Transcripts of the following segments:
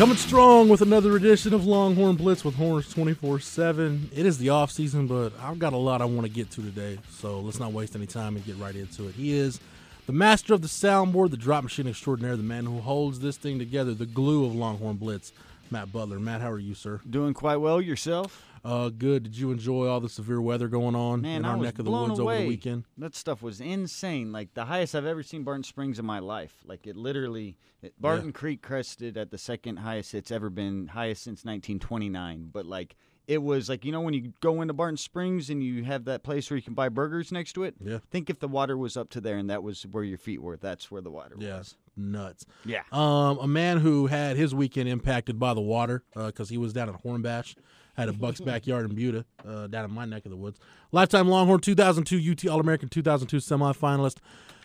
Coming strong with another edition of Longhorn Blitz with Horns 24 7. It is the off season, but I've got a lot I want to get to today, so let's not waste any time and get right into it. He is the master of the soundboard, the drop machine extraordinaire, the man who holds this thing together, the glue of Longhorn Blitz, Matt Butler. Matt, how are you, sir? Doing quite well yourself. Uh, good. Did you enjoy all the severe weather going on Man, in I our was neck of the blown woods away. over the weekend? That stuff was insane. Like the highest I've ever seen Barton Springs in my life. Like it literally, it, Barton Creek crested at the second highest it's ever been, highest since 1929. But like it was like you know when you go into Barton Springs and you have that place where you can buy burgers next to it. Yeah. Think if the water was up to there and that was where your feet were. That's where the water Yeah, was. nuts. Yeah. Um, a man who had his weekend impacted by the water because he was down at Horn Bash, had a Bucks backyard in Buda, uh, down in my neck of the woods. Lifetime Longhorn 2002 UT All American 2002 semifinalist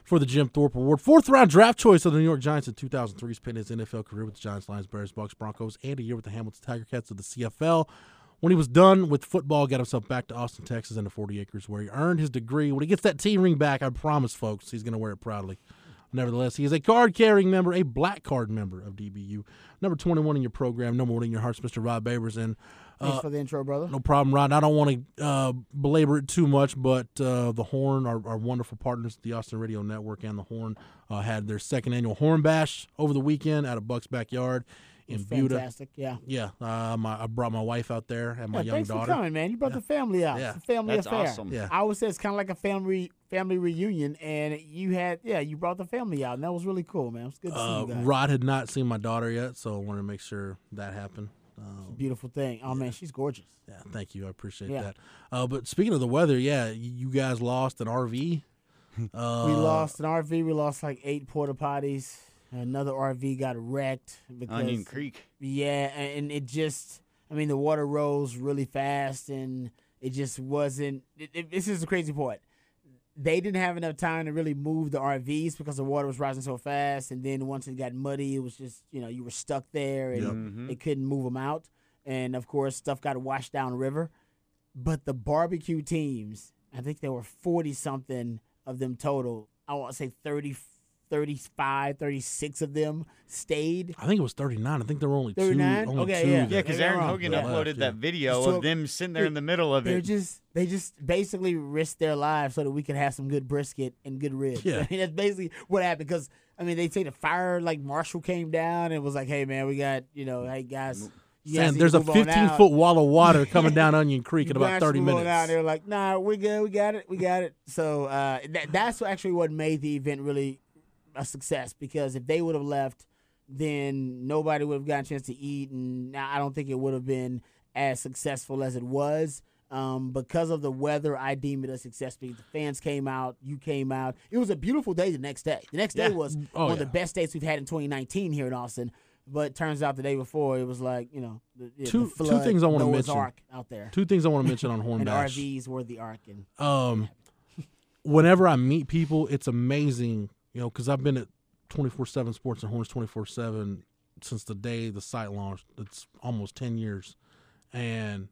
for the Jim Thorpe Award. Fourth round draft choice of the New York Giants in 2003. Spent his NFL career with the Giants, Lions, Bears, Bucks, Broncos, and a year with the Hamilton Tiger Cats of the CFL. When he was done with football, got himself back to Austin, Texas, into 40 acres, where he earned his degree. When he gets that T ring back, I promise, folks, he's going to wear it proudly. Nevertheless, he is a card carrying member, a black card member of DBU. Number 21 in your program, number one in your hearts, Mr. Rod Babers. And Thanks for the intro, brother. no problem, Rod. I don't want to uh, belabor it too much, but uh, the Horn, our, our wonderful partners, at the Austin Radio Network and the Horn, uh, had their second annual Horn Bash over the weekend at a Buck's backyard in Buda. Fantastic, yeah. Yeah, uh, my, I brought my wife out there and my Yeah, young thanks daughter. for coming, man. You brought the family out. Yeah. It's a family That's affair. awesome. Yeah. I always say it's kind of like a family family reunion, and you had yeah, you brought the family out, and that was really cool, man. It was good to see Uh, you guys. Rod had not seen my daughter yet, so I wanted to make sure that happened. Uh, Beautiful thing. Oh man, she's gorgeous. yeah, thank you. I appreciate Yeah. that. Uh, but speaking of the weather, yeah, you guys lost an RV. Uh, we lost an RV. We lost like eight porta potties. Another RV got wrecked because Onion Creek. Yeah, and and it just, I mean, the water rose really fast, and it just wasn't. It, it, this is the crazy part. They didn't have enough time to really move the RVs because the water was rising so fast, and then once it got muddy, it was just you know you were stuck there, and mm-hmm. they couldn't move them out, and of course stuff got washed down river. But the barbecue teams, I think there were forty something of them total. I want to say 30, 35, 36 of them stayed. I think it was 39. I think there were only 39? two. Only Okay, two yeah. Yeah, because Maybe Aaron wrong. Hogan Yeah. uploaded Left, that video So- of them sitting there in the middle of They're it. just they just basically risked their lives so that we could have some good brisket and good ribs. Yeah. I mean that's basically what happened because I mean they say the fire like marshal came down and was like, hey man, we got you know, hey guys. You guys there's a 15 foot wall of water coming down Onion Creek in about 30 minutes. Out. They were like, nah, we're good, we got it, we got it. So uh, that, that's actually what made the event really a success because if they would have left, then nobody would have gotten a chance to eat, and I don't think it would have been as successful as it was. Um, because of the weather, I deem it a success because the fans came out, you came out. It was a beautiful day the next day. The next day Yeah. was Oh, one of the best days we've had in 2019 here in Austin. But turns out the day before it was like you know the, Two- the two things I wanna Noah's mention. Ark out there, Two things I want to mention on Horn and Bash. RVs were the ark, and Um, whenever I meet people, it's amazing, you know, because I've been at 24 7 Sports and Horns 24 7 since the day the site launched. It's almost 10 years. And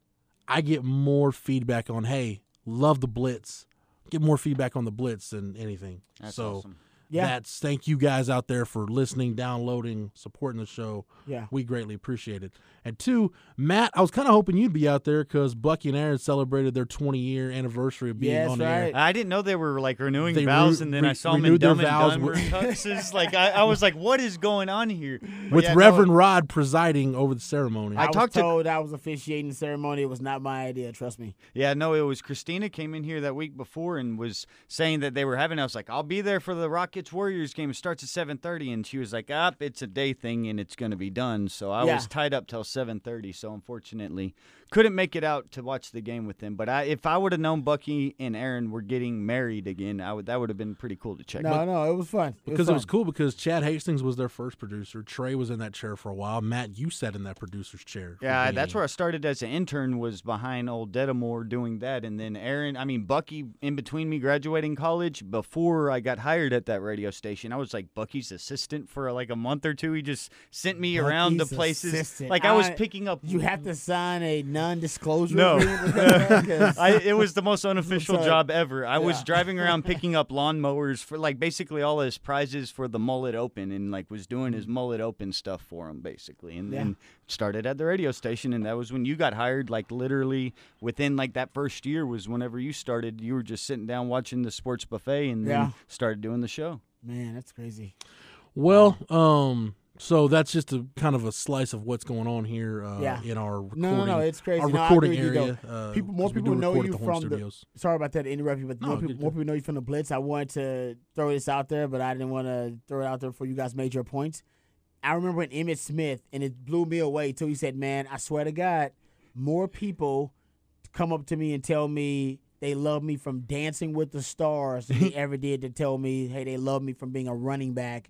I get more feedback on, hey, love the Blitz. Get more feedback on the Blitz than anything. That's so awesome. Yeah. that's thank you guys out there for listening, downloading, supporting the show. Yeah. We greatly appreciate it. And two, Matt, I was kind of hoping you'd be out there because Bucky and Aaron celebrated their 20 year anniversary of being Yeah, on that's the air. I didn't know they were like renewing They vows, re- and then re- I saw them in their Dumb and vows Dumber tuxes. like I, I was like, "What is going on here?" But with yeah, no, Reverend Rod presiding over the ceremony. I, I was talked to- told I was officiating the ceremony. It was not my idea. Trust me. Yeah, no, it was Christina came in here that week before and was saying that they were having. I was like, "I'll be there for the Rocket Nuggets Warriors game starts at 7:30, and she was like, "Up, it's a day thing, and it's going to be done." So I Yeah. was tied up till 7:30. So unfortunately, couldn't make it out to watch the game with them. But I, if I would have known Bucky and Aaron were getting married again, I would that would have been pretty cool to check. No, no, it was fun. because it was fun. cool because Chad Hastings was their first producer. Trey was in that chair for a while. Matt, you sat in that producer's chair. Yeah, that's where I started as an intern. Was behind old Dedamore doing that, and then Aaron. I mean Bucky, in between me graduating college, before I got hired at that radio station, I was like Bucky's assistant for like a month or two. He just sent me around the places. assistant. Like I was picking up. You have to sign a non-disclosure. No. agreement with that, 'cause- I, it was the most unofficial Sorry. job ever. I was Yeah. driving around picking up lawnmowers for like basically all his prizes for the mullet open and like was doing his mullet open stuff for him basically. And Yeah. then started at the radio station and that was when you got hired like literally within like that first year was whenever you started you were just sitting down watching the sports buffet and Yeah. then started doing the show. Man, that's crazy. Well, um, so that's just a kind of a slice of what's going on here uh, Yeah. in our recording. No, no, no, it's crazy. Our No, recording area. uh, people, more 'cause we do people know you the from the. Studios. Sorry about that interrupt you, but No, more, people, more people know you from the Blitz. I wanted to throw this out there, but I didn't want to throw it out there before you guys made your points. I remember when Emmitt Smith, and it blew me away till he said, "Man, I swear to God, more people come up to me and tell me." They love me from Dancing with the Stars than they ever did to tell me, hey, they love me from being a running back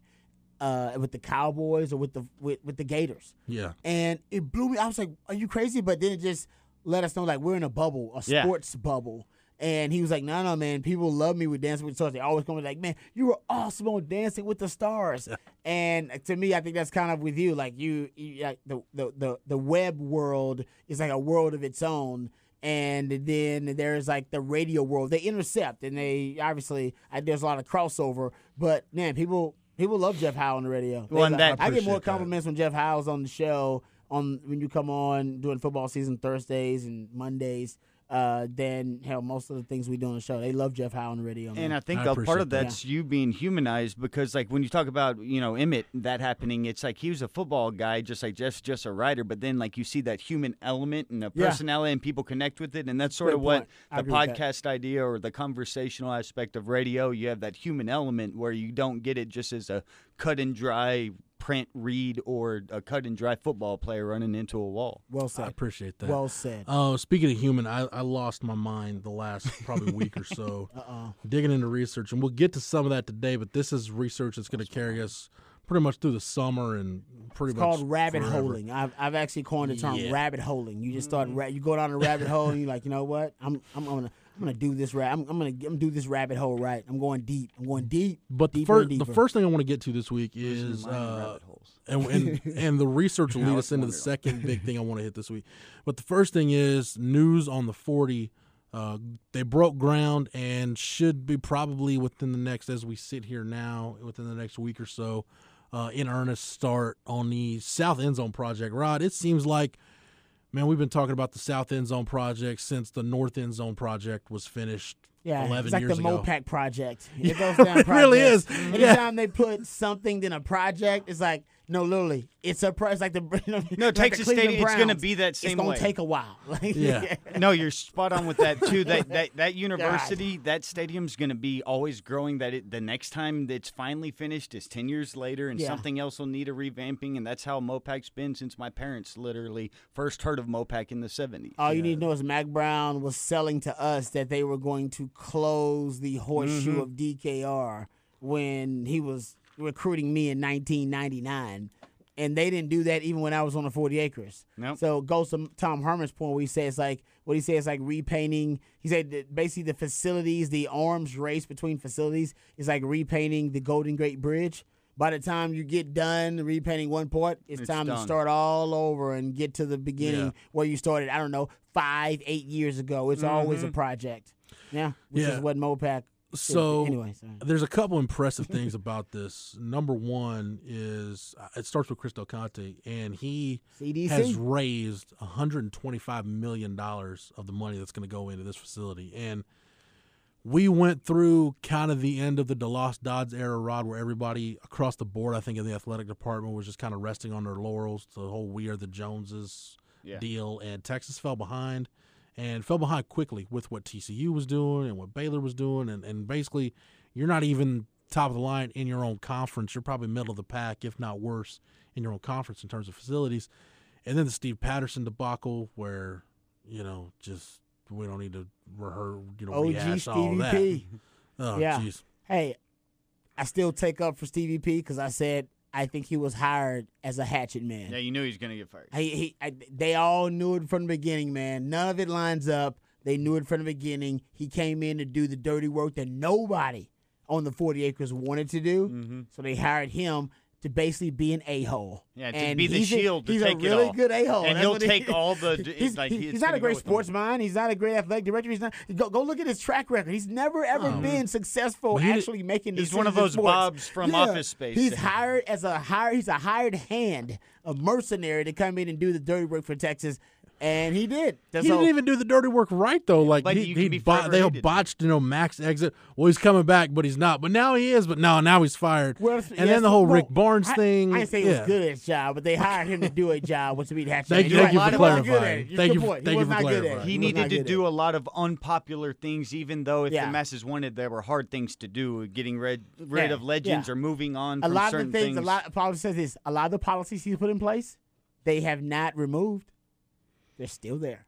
uh, with the Cowboys or with the with, with the Gators Yeah. and it blew me. I was like, "Are you crazy?" But then it just let us know like we're in a bubble, a Yeah. sports bubble. And he was like, "No, no, man. People love me with Dancing with the Stars. They always come like, man, you were awesome on Dancing with the Stars." and to me, I think that's kind of with you. Like you, you like the, the the the web world is like a world of its own. And then there's like the radio world. They intercept, and they obviously there's a lot of crossover. But man, people people love Jeff Howe on the radio. Well, and love- that- I get more Appreciate that. compliments when Jeff Howe's on the show on when you come on doing football season Thursdays and Mondays. Uh, than hell most of the things we do on the show. They love Jeff Howe on the radio. man. And I think I a part appreciate of that. that's you being humanized because, like, when you talk about you know Emmitt that happening, it's like he was a football guy, just like Jeff's just a writer. But then, like, you see that human element and the Yeah. personality, and people connect with it, and that's sort Great of what point. I the agree with that. podcast idea or the conversational aspect of radio. You have that human element where you don't get it just as a cut and dry print read or a cut and dry football player running into a wall. well said. I appreciate that. Well said. Uh, speaking of human, I, I lost my mind the last probably week or so Uh-uh. digging into research, and we'll get to some of that today. But this is research that's going to carry us pretty much through the summer and pretty much It's much called rabbit forever. holing. I've, I've actually coined the term Yeah. rabbit holing. You just start ra- you go down a rabbit hole and you're like, you know what? I'm I'm gonna I'm gonna do this ra- I'm, I'm gonna I'm gonna do this rabbit hole right. I'm going deep. I'm going deep. But the, deeper fir- and the first thing I want to get to this week is uh, rabbit holes. and, and and the research will lead us into the second big thing I want to hit this week. But the first thing is news on the forty. Uh, they broke ground and should be probably within the next, as we sit here now, within the next week or so, uh, in earnest start on the South End Zone project. Rod, it seems like, man, we've been talking about the South End Zone project since the North End Zone project was finished. Yeah, 11 it's like years the ago. MoPac project. It goes down. It really is. Anytime they put something in a project, it's like no, literally, it's a price like the you No, like Texas Cleveland Stadium, it's gonna be that same It's gonna take a while. Like, Yeah. no, you're spot on with that too. That that that university, that stadium's going to be always growing. That it, the next time it's finally finished is ten years later, and Yeah. something else will need a revamping. And that's how Mopac's been since my parents literally first heard of Mopac in the seventies. All you need to know is Mack Brown was selling to us that they were going to close the horseshoe Mm-hmm. of DKR when he was recruiting me in 1999. And they didn't do that even when I was on the 40 acres. Nope. So it goes to Tom Herman's point where he says like what he says like repainting. He said that basically the facilities, the arms race between facilities is like repainting the Golden Gate Bridge. By the time you get done repainting one part, it's, It's time to start all over and get to the beginning Yeah. where you started. I don't know, five, eight years ago. It's mm-hmm. always a project. Yeah, which Yeah. is what Mopac. Is. So anyway, sorry. there's a couple impressive things about this. Number one is uh, it starts with Chris Del Conte, and he CDC. has raised 125 million dollars of the money that's going to go into this facility, and we went through kind of the end of the DeLoss Dodds era, Rod, where everybody across the board, I think, in the athletic department was just kind of resting on their laurels. The whole "We Are the Joneses" Yeah. deal, and Texas fell behind, and fell behind quickly with what TCU was doing and what Baylor was doing, and, and basically, you're not even top of the line in your own conference. You're probably middle of the pack, if not worse, in your own conference in terms of facilities. And then the Steve Patterson debacle, where you know, just we don't need to rehearse, you know, OG rehash all Stevie that. P. Oh, Yeah. jeez. Hey, I still take up for Stevie P because I said I think he was hired as a hatchet man. Yeah, you knew he was gonna get fired. He, he, I, they all knew it from the beginning, man. None of it lines up. They knew it from the beginning. He came in to do the dirty work that nobody on the 40 acres wanted to do. Mm-hmm. So they hired him to basically be an a hole. Yeah, to and be the he's a- shield to he's take a really all. good a hole. And he'll take all the- He's, like, he- it's he's not a great sports mind. He's not a great athletic director. He's not. Go, go look at his track record. He's never ever um, been successful he actually making. He's one of those. Bobs from Yeah. Office Space. He's hired as a hired. He's a hired hand, a mercenary to come in and do the dirty work for Texas, and he did. That's He all. didn't even do the dirty work right though. Like But he, he be bot, forever they hated. botched, you know, Max exit. Well, he's coming back, but he's not. But now he is. But no, now he's fired. Well, and yes, then the whole well, Rick Barnes I- thing. I didn't say he yeah. was good at his job, but they hired him to do a job, which to be hatchet. Thank you- You're thank you for He wasn't good clarifying. Thank you good for- point. thank he you was for not good at it. clarifying. He was needed to do a lot of unpopular things, even though if Yeah. the masses wanted, there were hard things to do. Getting rid, rid Yeah, of legends or moving on a lot of the things, a lot of says this. A lot of the policies he's put in place, they have not removed. They're still there.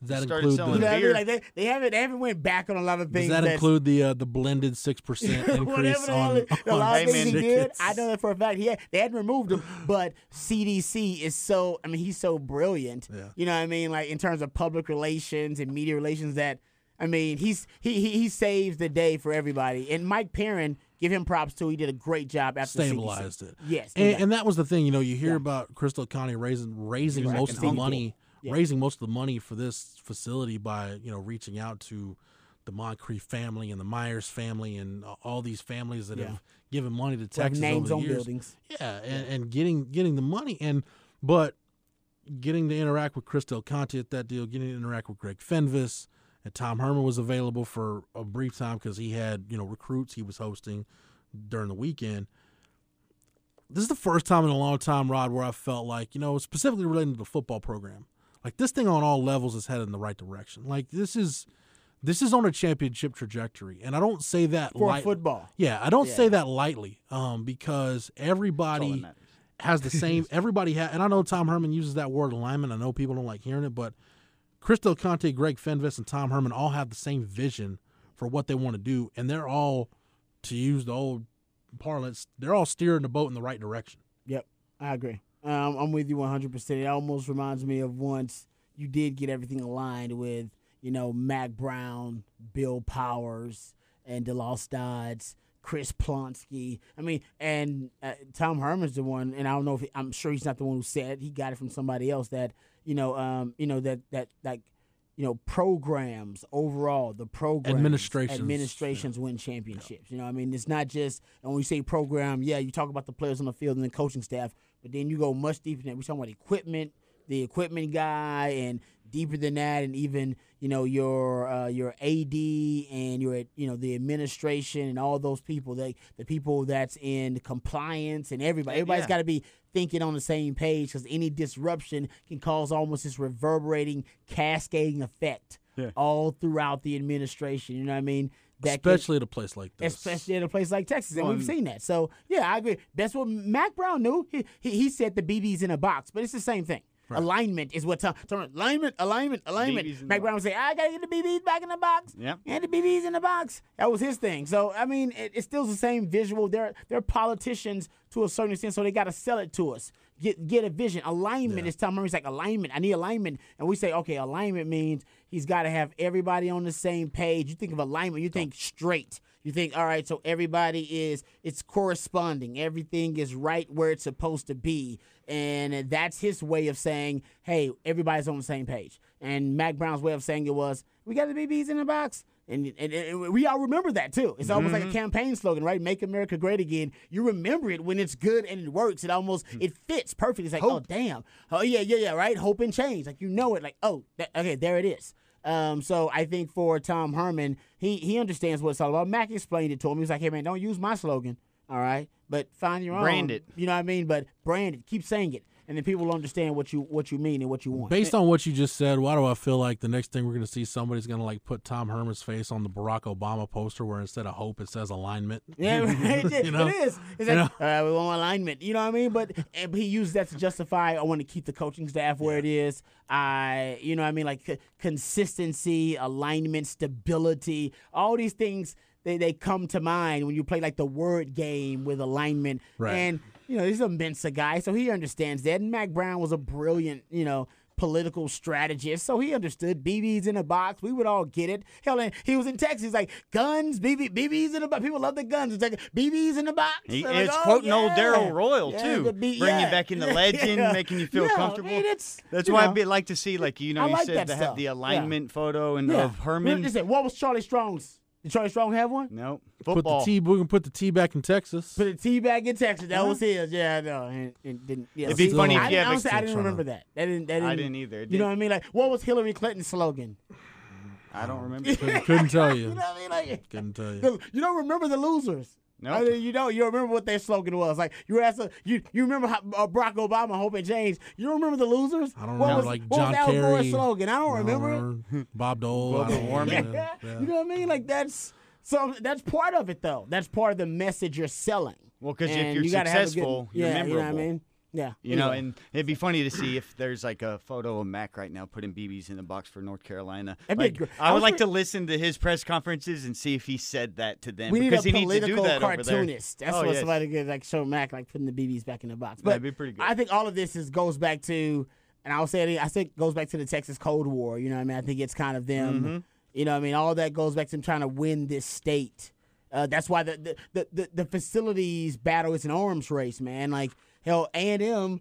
Does that Started include selling You know I mean? Like they, they haven't they haven't went back on a lot of Does things. that include the uh, the blended six percent increase Whatever the on, a on lot of Hey, things he did. I know that for a fact. He had, they hadn't removed him, but CDC is so. I mean, he's so brilliant. Yeah. You know what I mean? Like in terms of public relations and media relations. That I mean, he's he he, he saves the day for everybody. And Mike Perrin, give him props too. He did a great job after stabilized CDC. it. Yes, and, got- and that was the thing. You know, you hear about Chris Del Conte raising raising Right. most of the Uncle. money, Yeah. raising most of the money for this facility by you know reaching out to the Moncrief family and the Myers family and all these families that Yeah. have given money to Texas names over on the years. buildings. Yeah, and, and getting getting the money and but getting to interact with Chris Del Conte at that deal, getting to interact with Greg Fenves, and Tom Herman was available for a brief time because he had you know recruits he was hosting during the weekend. This is the first time in a long time, Rod, where I felt like you know specifically relating to the football program, like this thing on all levels is headed in the right direction. Like this is. This is on a championship trajectory, and I don't say that For football. Yeah, I don't say that lightly, um, because everybody has the same. Everybody has, and I know Tom Herman uses that word alignment. I know people don't like hearing it, but Chris Del Conte, Greg Fenves, and Tom Herman all have the same vision for what they want to do, and they're all, to use the old parlance, they're all steering the boat in the right direction. Yep, I agree. Um, I'm with you 100. percent It almost reminds me of once you did get everything aligned with, you know, Mack Brown, Bill Powers, and DeLoss Dodds, Chris Plonsky. I mean, and uh, Tom Herman's the one, and I don't know if he, I'm sure he's not the one who said he got it from somebody else that you know, um, you know that that like. You know, programs overall, the program Administrations, administrations win championships. You know, I mean, it's not just and when you say program, yeah, you talk about the players on the field and the coaching staff, but then you go much deeper than that. We're talking about equipment, the equipment guy, and deeper than that, and even you know your uh, your AD and your you know the administration and all those people, they the people that's in compliance and everybody. Everybody's Yeah. got to be thinking on the same page because any disruption can cause almost this reverberating, cascading effect all throughout the administration. You know what I mean? That can- Especially at a place like this. especially in a place like Texas, and we've Um, seen that. So yeah, I agree. That's what Mack Brown knew. He he, he said the BB's in a box, but it's the same thing. Alignment is what Tom, Tom alignment, alignment, alignment. BB's Mack Brown would say, "I gotta get the BB's back in the box." Yeah, and the BB's in the box. That was his thing. So I mean, it, it's still the same visual. They're they're politicians to a certain extent, so they gotta sell it to us. Get get a vision. Alignment is Tom Murray's like alignment. I need alignment, and we say, okay, alignment means he's got to have everybody on the same page. You think of alignment, you think straight. You think, all right, so everybody is it's corresponding. Everything is right where it's supposed to be. And that's his way of saying, hey, everybody's on the same page. And Mack Brown's way of saying it was, we got the BBs in the box. And, and, and we all remember that too. It's almost like a campaign slogan, right? Make America great again. You remember it when it's good and it works. It almost it fits perfect. It's like, oh damn, oh yeah, yeah, yeah, right. Hope and change. Like you know it. Like oh, that, okay, there it is. Um, so I think for Tom Herman, he he understands what it's all about. Mack explained it to him. He was like, hey man, don't use my slogan, all right, but find your own. Brand it. You know what I mean? But brand it. Keep saying it. And then people will understand what you what you mean and what you want. Based on what you just said, why do I feel like the next thing we're going to see somebody's going to like put Tom Herman's face on the Barack Obama poster where instead of hope it says alignment? Yeah, it, You know? it is. It's like, uh, we want alignment. You know what I mean? But, but he used that to justify. I want to keep the coaching staff where it is. I, you know, what I mean, like c- consistency, alignment, stability, all these things. They, they come to mind when you play like the word game with alignment. Right. And you know he's a Mensa guy, so he understands that. And Mack Brown was a brilliant, you know, political strategist, so he understood BB's in a box. We would all get it. Hell, and he was in Texas, like guns, BB, BB's in a box. People love the guns. It's like BB's in the box. He, They're like, it's oh, quoting old. Darrell Royal Yeah, too, B- bringing yeah. you back into legend, Yeah. making you feel Yeah, I comfortable. mean, it's- That's why know. I'd be like to see, like you know, I you like said to have the Yeah. alignment photo and Yeah. of Herman. Just say, what was Charlie Strong's? Did Charlie Strong have one? No Put the T. We can put the T back in Texas. Put the T back in Texas. That uh-huh. was his. Yeah, I know. And, and didn't, yeah. It'd be See, funny I, if you didn't- have honestly, I a- didn't remember that. That didn't. That didn't I didn't either. It You know what I mean? Like, what was Hillary Clinton's slogan? I don't remember. couldn't, couldn't tell You you. know what I mean? Like, Couldn't tell you. The- you don't remember the losers. Nope. I mean, you don't. You don't remember what their slogan was. Like you were asked, a- you you remember how, uh, Barack Obama, Hope and Change. You remember the losers? I don't what remember was, like what John was Al Gore's slogan? I don't I remember, remember Bob Dole. I Global don't warming. Yeah. Yeah. You know what I mean? Like that's so. That's part of it, though. That's part of the message you're selling. Well, because if you're you gotta have a good- successful, you're yeah, you know what I mean? Yeah. You know, Anyway. and it'd be funny to see if there's like a photo of Mack right now putting BBs in the box for North Carolina. Like, I I would like re- to listen to his press conferences and see if he said that to them we need because a he needs to do political that cartoonist. That's Oh, what yes. somebody could like show Mack like putting the BBs back in the box. But That'd be pretty good. I think all of this is goes back to, and I'll say it. I think goes back to the Texas Cold War. You know, what I mean, I think it's kind of them. Mm-hmm. You know, what I mean, all that goes back to them trying to win this state. Uh, that's why the the, the the the facilities battle is an arms race, man. Like hell, A and M,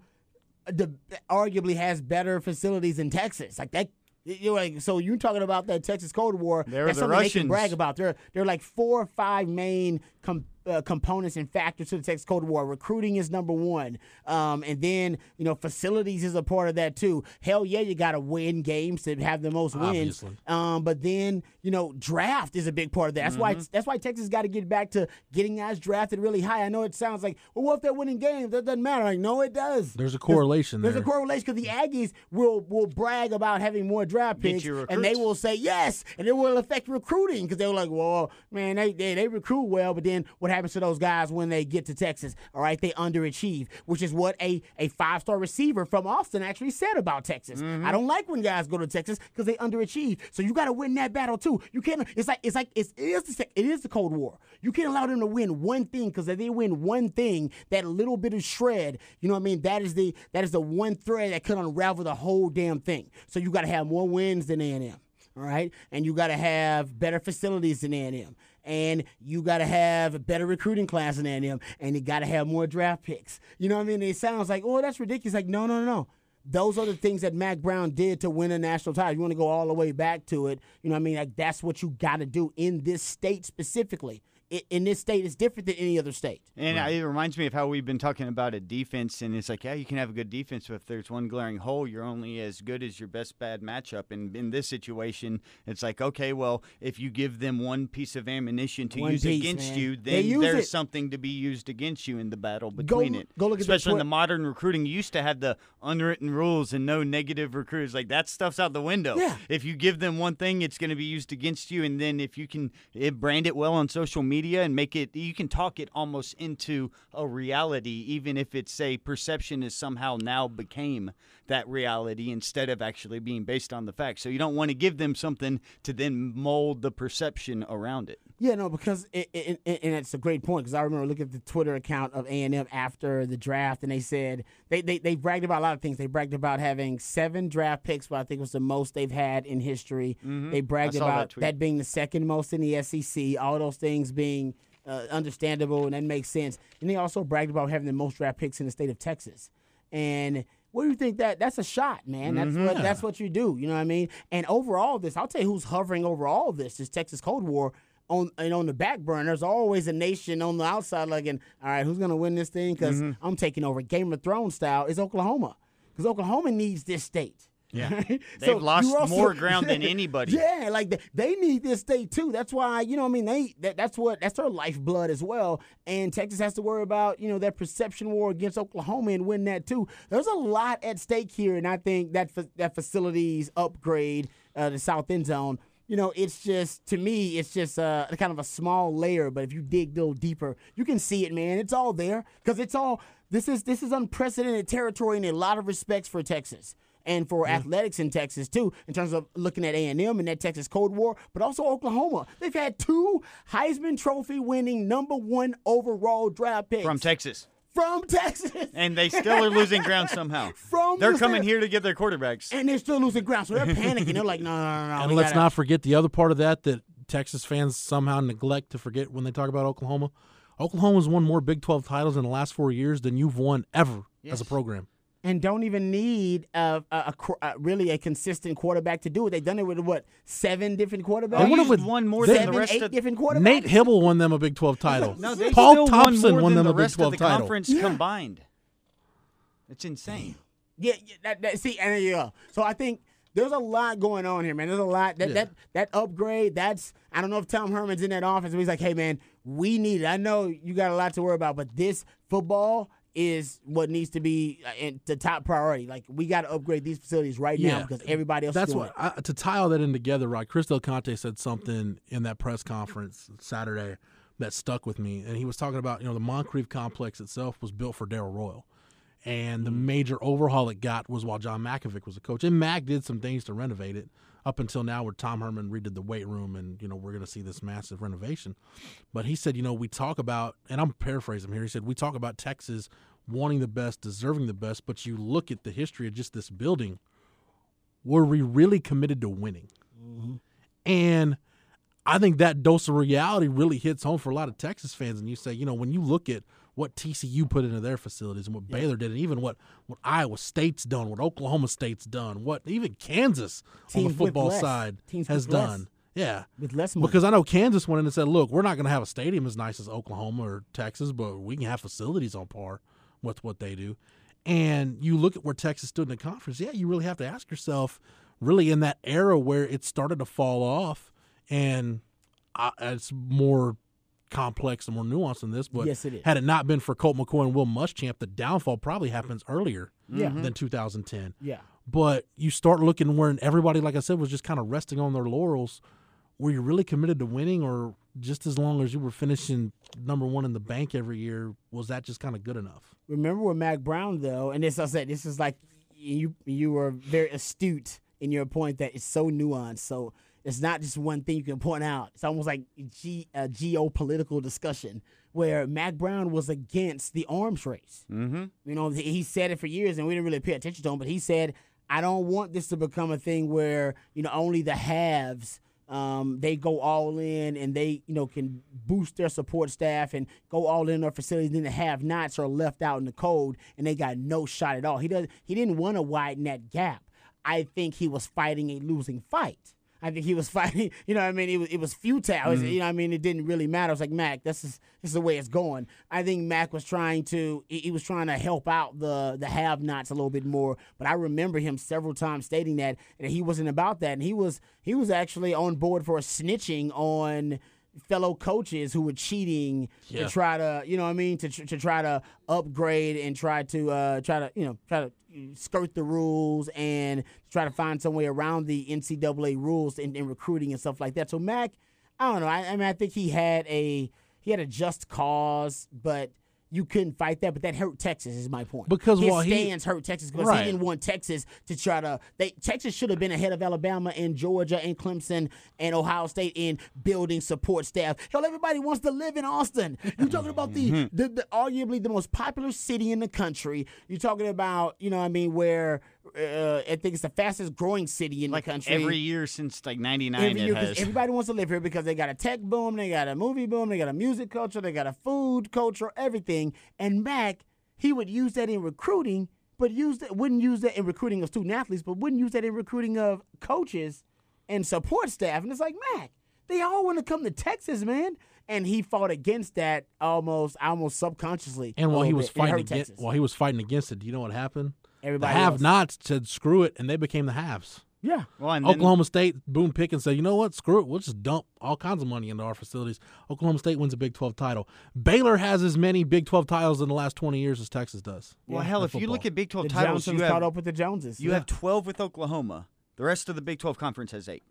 uh, the arguably has better facilities in Texas. Like that. You know, like so you're talking about that Texas Cold War. They're that's the something they can brag about. There, there are like four or five main com- uh, components and factors to the Texas Cold War. Recruiting is number one, um, and then you know facilities is a part of that too. Hell yeah, you got to win games to have the most wins. Um, but then you know draft is a big part of that. That's why Mm-hmm. that's why Texas got to get back to getting guys drafted really high. I know it sounds like well, what if they're winning games? That doesn't matter. Like no, it does. There's a correlation There's there. a correlation because the Aggies will will brag about having more draft picks, and they will say yes, and it will affect recruiting because they were like, well, man, they, they they recruit well, but then what happens to those guys when they get to Texas? All right, they underachieve, which is what a a five star receiver from Austin actually said about Texas. Mm-hmm. I don't like when guys go to Texas because they underachieve. So you got to win that battle too. You can't. It's like it's like it's, it is the, it is the Cold War. You can't allow them to win one thing because if they win one thing, that little bit of shred, you know what I mean? That is the that is the one thread that could unravel the whole damn thing. So you got to have more wins than A and M. All right, and you got to have better facilities than A&M, and you got to have a better recruiting class than A&M, you got to have more draft picks. You know what I mean? It sounds like, oh, that's ridiculous. Like, no, no, no, no. Those are the things that Mack Brown did to win a national title. You want to go all the way back to it. You know what I mean? Like that's what you got to do in this state specifically. I in this state, it's different than any other state. And it reminds me of how we've been talking about a defense, and it's like, yeah, you can have a good defense, but if there's one glaring hole, you're only as good as your best bad matchup. And in this situation, it's like, okay, well, if you give them one piece of ammunition to One use piece, against man. you, then there's it. something to be used against you in the battle between it. go look at the Especially in the modern recruiting, you used to have the unwritten rules and no negative recruiters. Like that stuff's out the window. Yeah. If you give them one thing, it's going to be used against you, and then if you can eh, brand it well on social media and make it, you can talk it almost into a reality, even if it's a perception is somehow now became that reality instead of actually being based on the facts. So you don't want to give them something to then mold the perception around it. Yeah, no, because it, it, it- and it's a great point because I remember looking at the Twitter account of A and M after the draft, and they said they, they they bragged about a lot of things. They bragged about having seven draft picks, but I think it was the most they've had in history. They bragged Mm-hmm. Saw that about tweet. that being the second most in the SEC. All those things being uh, understandable and that makes sense. And they also bragged about having the most draft picks in the state of Texas. And what do you think that that's a shot, man? That's Mm-hmm. what that's what you do. You know what I mean? And overall, this I'll tell you who's hovering over all this is Texas Cold War. On and on the back burner, there's always a nation on the outside looking. All right, who's gonna win this thing? Because Mm-hmm. I'm taking over Game of Thrones style. Is Oklahoma because Oklahoma needs this state. Yeah. They've They've lost more ground than anybody. Yeah, like they, they need this state too. That's why you know I mean they that, that's what that's their lifeblood as well. And Texas has to worry about you know that perception war against Oklahoma and win that too. There's a lot at stake here, and I think that that facilities upgrade uh, the South End Zone. You know, it's just to me, it's just uh, kind of a small layer. But if you dig a little deeper, you can see it, man. It's all there because it's all this is this is unprecedented territory in a lot of respects for Texas and for mm-hmm. athletics in Texas too, in terms of looking at A and M and that Texas Cold War, but also Oklahoma. They've had two Heisman Trophy winning number one overall draft picks From Texas. From Texas, And they still are losing ground somehow. From They're the coming here to get their quarterbacks. and they're still losing ground, so they're panicking. They're like, no, no, no, no. And let's gotta- not forget the other part of that that Texas fans somehow neglect to forget when they talk about Oklahoma. Oklahoma's won more Big 12 titles in the last four years than you've won ever as a program. And don't even need a, a, a qu- uh, really a consistent quarterback to do it. They've done it with what seven different quarterbacks. They won it with one more seven, than the rest eight of different quarterbacks. Nate Hybl won them a Big 12 title. No, they Paul still Thompson won, more won than them the a Big rest 12 of the title. conference combined. It's insane. Yeah, yeah that, that, see, and there you go. So I think there's a lot going on here, man. There's a lot that Yeah. that that upgrade. That's I don't know if Tom Herman's in that office. But he's like, hey, man, we need it. I know you got a lot to worry about, but this football is what needs to be uh, in the top priority. Like we got to upgrade these facilities right now because everybody else That's what I, to tie all that in together. Right, Chris Del Conte said something in that press conference Saturday that stuck with me, and he was talking about you know the Moncrief complex itself was built for Darrell Royal, and the major overhaul it got was while John Mackovic was a coach, and Mack did some things to renovate it up until now, where Tom Herman redid the weight room, and you know we're going to see this massive renovation. But he said, you know, we talk about, and I'm paraphrasing here. He said we talk about Texas wanting the best, deserving the best, but you look at the history of just this building were we really committed to winning? Mm-hmm. And I think that dose of reality really hits home for a lot of Texas fans. And you say, you know, when you look at what TCU put into their facilities and what Baylor did, and even what, what Iowa State's done, what Oklahoma State's done, what even Kansas on the football side Teams has with less. done. Yeah. with less money. Because I know Kansas went in and said, look, we're not going to have a stadium as nice as Oklahoma or Texas, but we can have facilities on par with what they do. And you look at where Texas stood in the conference, yeah, you really have to ask yourself, really in that era where it started to fall off, and uh, it's more complex and more nuanced than this, but Yes, it is. had it not been for Colt McCoy and Will Muschamp, the downfall probably happens earlier Yeah. Mm-hmm. than 2010 yeah. but you start looking where everybody, like I said, was just kind of resting on their laurels. Were you really committed to winning, or just as long as you were finishing number one in the bank every year, was that just kind of good enough? Remember with Mack Brown though, and this I said this is like you you were very astute in your point that it's so nuanced. So it's not just one thing you can point out. It's almost like G, a geopolitical discussion where Mack Brown was against the arms race. Mm-hmm. You know, he he said it for years, and we didn't really pay attention to him. But he said, "I don't want this to become a thing where you know only the haves." um, they go all in and they you know can boost their support staff and go all in their facilities. Then the have nots are left out in the cold and they got no shot at all. He does he didn't want to widen that gap. I think he was fighting a losing fight. I think he was fighting, you know what I mean? It was, it was futile. It was- mm-hmm. you know what I mean? It didn't really matter. It was like, Mack, this is, this is the way it's going. I think Mack was trying to, he he was trying to help out the, the have nots a little bit more. But I remember him several times stating that, that he wasn't about that. And he was, he was actually on board for snitching on fellow coaches who were cheating Yeah. to try to, you know what I mean, to, to try to upgrade and try to, uh, try to, you know, try to skirt the rules and try to find some way around the NCAA rules in, in recruiting and stuff like that. So Mack, I don't know. I, I mean, I think he had a he had a just cause, but you couldn't fight that. But that hurt Texas is my point. Because his while he- stands hurt Texas because Right. he didn't want Texas to try to. They Texas should have been ahead of Alabama and Georgia and Clemson and Ohio State in building support staff. Hell, everybody wants to live in Austin. You're talking about the, Mm-hmm. the, the arguably the most popular city in the country. You're talking about you know I mean where uh, I think it's the fastest growing city in Like the country. every year since like '99, Every it year, 'cause has. everybody wants to live here because they got a tech boom, they got a movie boom, they got a music culture, they got a food culture, everything. And Mack, he would use that in recruiting, but use that wouldn't use that in recruiting of student athletes, but wouldn't use that in recruiting of coaches and support staff. And it's like Mack, they all want to come to Texas, man. And he fought against that almost, almost subconsciously. And while he was bit. Fighting against, Texas. while he was fighting against it, do you know what happened? The have else. nots said screw it, and they became the haves. Yeah. Well, and then- Oklahoma State, Boone Pickens said, you know what, screw it. We'll just dump all kinds of money into our facilities. Oklahoma State wins a Big 12 title. Baylor has as many Big 12 titles in the last 20 years as Texas does. well, Yeah, hell, in if you look at Big 12 The titles, Johnsons you caught have up with the Joneses. you Yeah. have 12 with Oklahoma. The rest of the Big 12 conference has eight.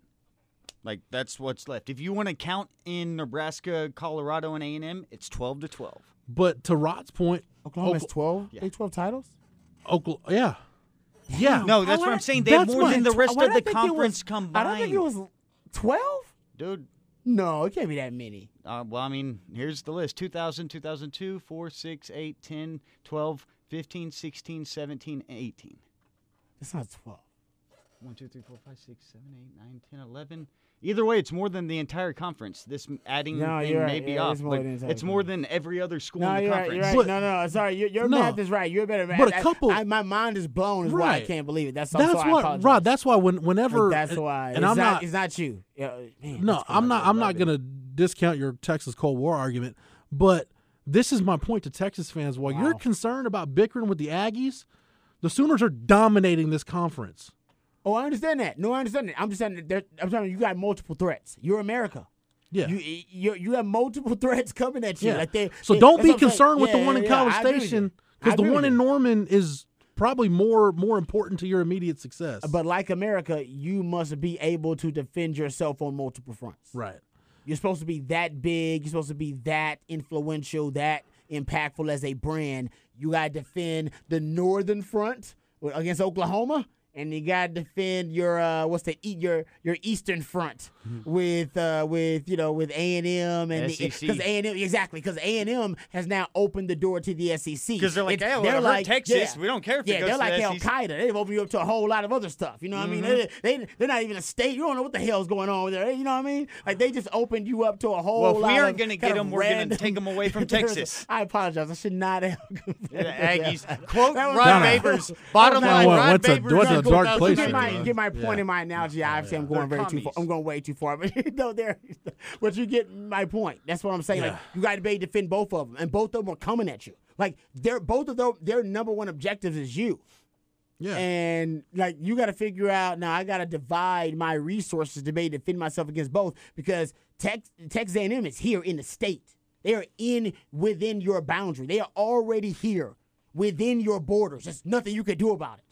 Like that's what's left. If you want to count in Nebraska, Colorado, and A&M, it's 12 to 12. But to Rod's point, Oklahoma has 12 Yeah. Big 12 titles? Oklahoma, yeah. Yeah. No, that's what I'm saying. They have that's more why- than the rest Why of did I the think it conference was- combined. I don't think it was 12? Dude, No, it can't be that many. uh, well, I mean, here's the list 2000, 2002, 4, 6, 8, 10, 12, 15, 16, 17, 18. It's not 12. 1, 2, 3, 4, 5, 6, 7, 8, 9, 10, 11. Either way, it's more than the entire conference. This adding No, thing right. may be Yeah, off. it's more than it's more than every other school No, in the you're right. conference. You're right. But- no, no, no. Sorry, your, your No. math is right. You're better. math. But a I- couple- I, my mind is blown. Is why I can't believe it. That's. That's so I apologize. Rod. That's why when, whenever that's why. and I'm not, not. It's not you. Yeah, man, no, I'm not. I I'm not going to discount your Texas Cold War argument, but this is my point to Texas fans. While you're concerned about bickering with the Aggies, the Sooners are dominating this conference. Oh, I understand that. No, I understand that. I'm just saying that there- I'm telling you, you got multiple threats. You're America. Yeah. You you you have multiple threats coming at you. yeah. Like they, so they- don't be what I'm saying. concerned with the Yeah, one in yeah, College I agree with you. Station because the one in. Norman is probably more more important to your immediate success. But like America, you must be able to defend yourself on multiple fronts. right. You're supposed to be that big. You're supposed to be that influential, that impactful as a brand. You got to defend the northern front against Oklahoma, and you got to defend your uh, what's the your your eastern front Mm-hmm. with uh, with you know with A and M and because A and M exactly because A and M has now opened the door to the SEC because they're like, It's- "Hey, well, they're it hurt Texas. We don't care if it yeah, goes they're like the Al Qaeda. They've opened you up to a whole lot of other stuff. You know what I mean? They, they they're not even a state. You don't know what the hell's going on there. You know what I mean? Like they just opened you up to a whole. Well, if we aren't gonna kind get them we're gonna take them away from Texas. I apologize. I should not have. Yeah, Aggies. Quote That was- Rod No, no. Babers. Bottom line, went- Rod went to- Babers. Went to a dark thousand place Get my, that. get my Yeah. point in my analogy. Obviously, I'm going They're very too far. I'm going way too far, but no, there. But you get my point. That's what I'm saying. Like you got to be able to defend both of them, and both of them are coming at you. Like they're both of them. Their number one objectives is you. Yeah. And like you got to figure out now. I got to divide my resources to be able to defend myself against both because Tex Texas A&M is here in the state. They are in within your boundary. They are already here within your borders. There's nothing you can do about it.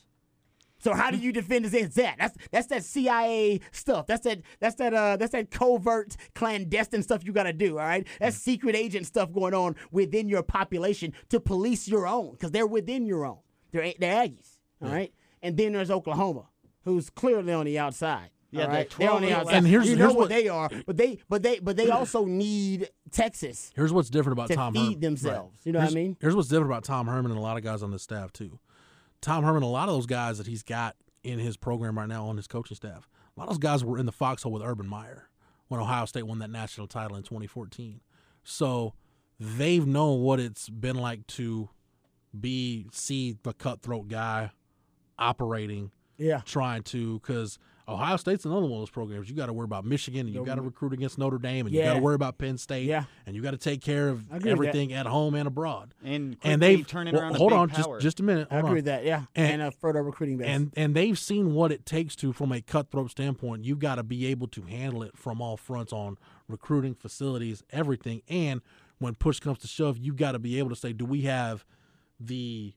So how do you defend against that? That's that's that CIA stuff. That's that that's that uh that's that covert clandestine stuff you got to do. All right, that's secret agent stuff going on within your population to police your own because they're within your own. They're they're Aggies. All right, and then there's Oklahoma, who's clearly on the outside. Yeah, right? they're on the outside. And here's- you know here's what they are, but they but they but they also need Texas Here's what's different about to Tom feed Herman. themselves. You know what I mean? Here's what's different about Tom Herman and a lot of guys on this staff too. Tom Herman, a lot of those guys that he's got in his program right now on his coaching staff, a lot of those guys were in the foxhole with Urban Meyer when Ohio State won that national title in 2014. So they've known what it's been like to be see the cutthroat guy operating Yeah. trying to because Ohio State's another one of those programs. You got to worry about Michigan, and you got to recruit against Notre Dame, and you got to worry about Penn State, Yeah. and you got to take care of I agree with that. everything at home and abroad. And And they've turning well, around hold on, power. just just a minute. I agree on. with that. Yeah, And- and, uh, a further recruiting base. And and they've seen what it takes to from a cutthroat standpoint. You've got to be able to handle it from all fronts on recruiting, facilities, everything. And when push comes to shove, you've got to be able to say, do we have the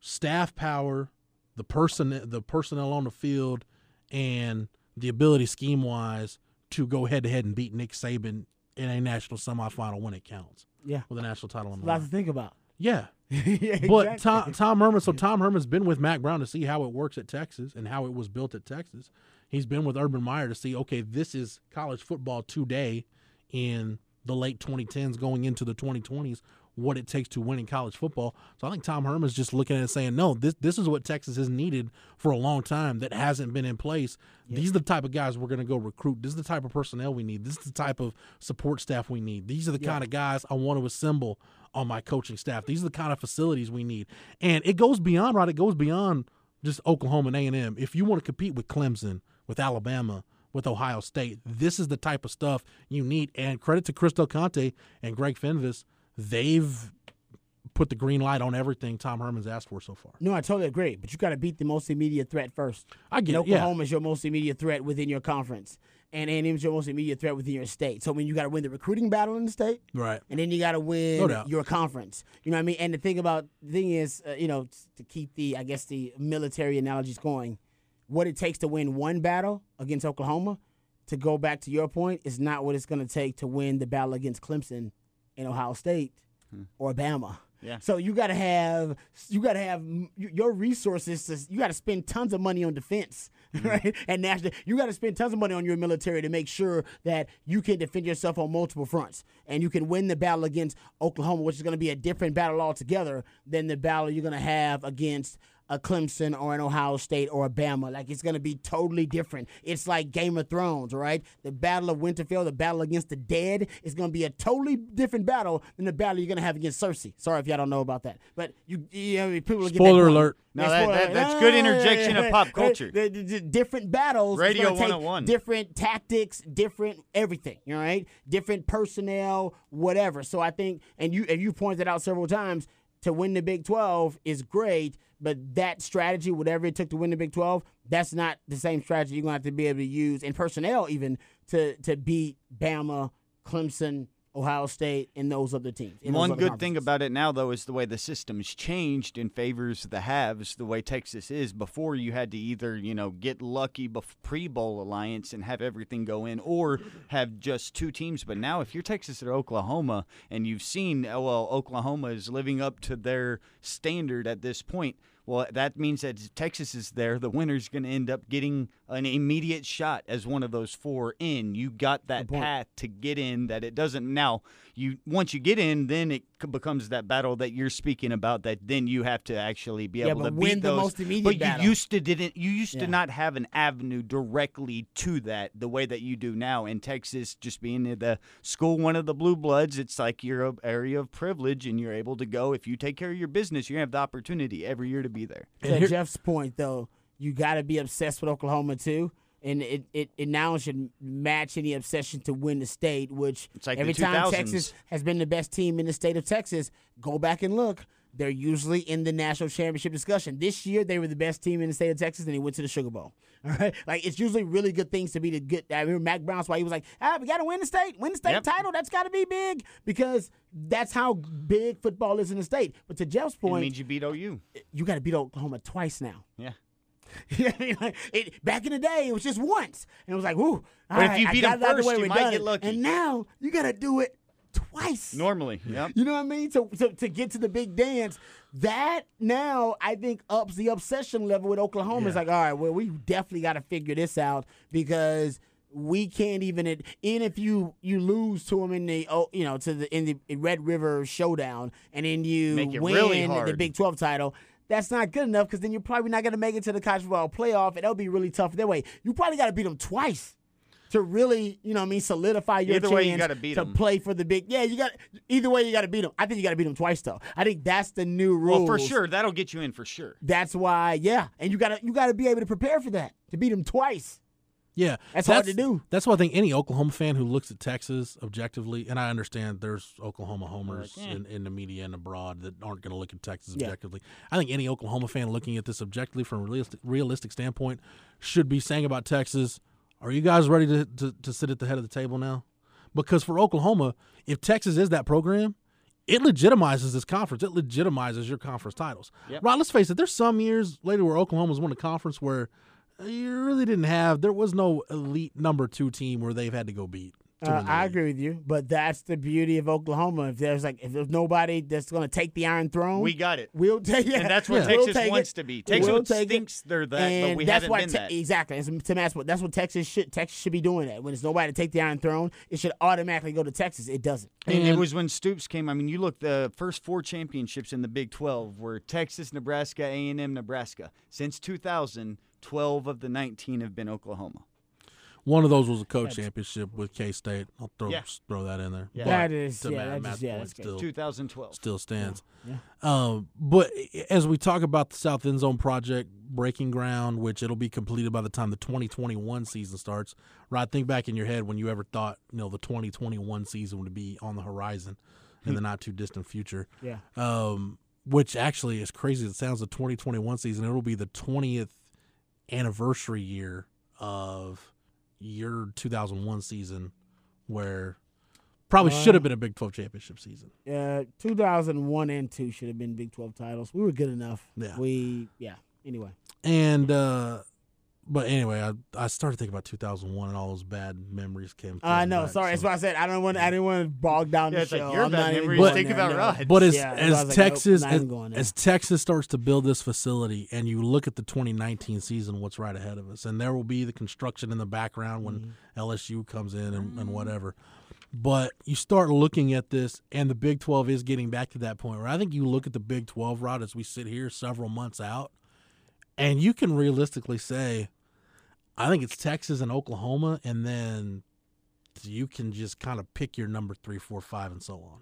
staff power, the person, the personnel on the field, and the ability scheme wise to go head to head and beat Nick Saban in a national semifinal when it counts yeah, with a national title on the a lot to think about. Yeah. yeah, But exactly. Tom, Tom Herman, so Tom Herman's been with Mack Brown to see how it works at Texas and how it was built at Texas. He's been with Urban Meyer to see, okay, this is college football today in the late 2010s going into the 2020s, what it takes to win in college football. So I think Tom Herman's just looking at it and saying, no, this this is what Texas has needed for a long time that hasn't been in place. These are the type of guys we're going to go recruit. This is the type of personnel we need. This is the type of support staff we need. These are the kind of guys I want to assemble on my coaching staff. These are the kind of facilities we need. And it goes beyond, right? It goes beyond just Oklahoma and A&M. If you want to compete with Clemson, with Alabama, with Ohio State, this is the type of stuff you need. And credit to Chris Del Conte and Greg Fenves, they've put the green light on everything Tom Herman's asked for so far. No, I totally agree. But you got to beat the most immediate threat first. I get and it, yeah. Oklahoma is your most immediate threat within your conference, and A&M is your most immediate threat within your state. So I mean, you got to win the recruiting battle in the state, Right. and then you got to win No your conference. You know what I mean? And the thing about the thing is, uh, you know, to keep the I guess the military analogies going, what it takes to win one battle against Oklahoma, to go back to your point, is not what it's going to take to win the battle against Clemson and Ohio State hmm. or Bama. Yeah. So you got to have you got to have your resources. To, you got to spend tons of money on defense, hmm. right? And national, you got to spend tons of money on your military to make sure that you can defend yourself on multiple fronts, and you can win the battle against Oklahoma, which is going to be a different battle altogether than the battle you're going to have against a Clemson or an Ohio State or a Bama. Like it's going to be totally different. It's like Game of Thrones, right? The Battle of Winterfell, the battle against the dead, is going to be a totally different battle than the battle you're going to have against Cersei. Sorry if y'all don't know about that, but you, you know, people will get that Spoiler alert. No, that- that- that's good interjection of pop culture. The- the- the different battles. Radio gonna take 101. Different tactics, different everything. All right, different personnel, whatever. So I think, and you and you pointed out several times, to win the Big Twelve is great, but that strategy, whatever it took to win the Big Twelve, that's not the same strategy you're gonna have to be able to use in personnel even to to beat Bama, Clemson. Ohio State and those other teams. One other good thing about it now, though, is the way the system's changed in favors of the haves. The way Texas is before, you had to either you know get lucky bef- pre-bowl alliance and have everything go in, or have just two teams. But now, if you're Texas or Oklahoma, and you've seen, oh, well, Oklahoma is living up to their standard at this point. Well, that means that Texas is there. The winner's going to end up getting an immediate shot as one of those four in. You got that path to get in. That it doesn't now. You once you get in, then it becomes that battle that you're speaking about. That then you have to actually be Yeah, able but to win beat the most immediate but you battle. used to didn't. You used Yeah. to not have an avenue directly to that the way that you do now. In Texas, just being in the school, one of the blue bloods, it's like you're a area of privilege, and you're able to go. If you take care of your business, you have the opportunity every year to be there. to Jeff's point, though, you got to be obsessed with Oklahoma too, and it, it, it now should match any obsession to win the state. Which It's like every time Texas has been the best team in the state of Texas, go back and look. They're usually in the national championship discussion. This year, they were the best team in the state of Texas, and they went to the Sugar Bowl. All right, like it's usually really good things to be the good. I remember Mack Brown's why he was like, "Ah, we got to win the state, win the state Yep. title. That's got to be big because that's how big football is in the state." But to Jeff's It point, means you beat OU. you got to beat Oklahoma twice now. Yeah. You I mean? Like, it, back in the day, it was just once, and it was like, "Woo!" But if you beat 'em first, you might get lucky. And now you got to do it twice. Normally, yep. You know what I mean? So, so to get to the big dance, that now I think ups the obsession level with Oklahoma. It's like, all right, well, we definitely got to figure this out because we can't even even if you you lose to them in the oh you know to the in the Red River Showdown and then you it win really the. Big Twelve title. That's not good enough because then you're probably not going to make it to the college football playoff, and that'll be really tough that way. You probably got to beat them twice to really, you know, what I mean, solidify your Either chance way, you gotta beat to 'em. play for the big. Yeah, you got either way. You got to beat them. I think you got to beat them twice though. I think that's the new rule. Well, for sure, that'll get you in for sure. That's why, yeah, and you gotta you gotta be able to prepare for that to beat them twice. Yeah, That's hard to do. That's why I think any Oklahoma fan who looks at Texas objectively, and I understand there's Oklahoma homers Like, eh. in, in the media and abroad that aren't going to look at Texas Yeah. objectively. I think any Oklahoma fan looking at this objectively from a realistic, realistic standpoint should be saying about Texas, "Are you guys ready to, to to sit at the head of the table now?" Because for Oklahoma, if Texas is that program, it legitimizes this conference. It legitimizes your conference titles. Yep. Right? Let's face it. There's some years later where Oklahoma's won a conference where you really didn't have. There was no elite number two team where they've had to go beat. To Uh, I agree with you, but that's the beauty of Oklahoma. If there's like if there's nobody that's going to take the Iron Throne, We got it. We'll take it, And that's what We'll Texas take wants it. to be. Texas We'll take it. thinks they're that, but and we that's haven't why been Te- that. exactly. As Tim asked, what that's what Texas should Texas should be doing that. When it's nobody to take the Iron Throne, it should automatically go to Texas. It doesn't. And it was when Stoops came. I mean, you look the first four championships in the Big 12 were Texas, Nebraska, A&M, Nebraska. Since 2000, 12 of the 19 have been Oklahoma. One of those was a coach championship with K State. I'll throw Yeah. throw that in there. Yeah. But That is- yeah, Matt- that Matt's yeah, that's good. still 2012. still stands. Yeah. Um, but as we talk about the South End Zone project breaking ground, which it'll be completed by the time the 2021 season starts. Right, think back in your head when you ever thought you know the 2021 season would be on the horizon. in the not too distant future. Yeah. Um, which actually, as crazy as it sounds, the 2021 season, it'll be the 20th anniversary year of your 2001 season, where probably should have been a Big 12 championship season. Uh, 2001 and 2 should have been Big 12 titles. We were good enough. Yeah. We, yeah. Anyway. And uh but anyway, I I started thinking about 2001 and all those bad memories came. I flooding know. back, Sorry. That's so- why I said I don't want. I didn't want to bog down Yeah, the it's like show. your I'm bad not memories. going Think about no. But as Yeah, I as was like, nope, Texas as, even going there. as Texas starts to build this facility, and you look at the 2019 season, what's right ahead of us, and there will be the construction in the background when Mm-hmm. LSU comes in and, and whatever. But you start looking at this, and the Big 12 is getting back to that point where I think you look at the Big 12 route as we sit here several months out, and you can realistically say, I think it's Texas and Oklahoma, and then you can just kind of pick your number three, four, five, and so on.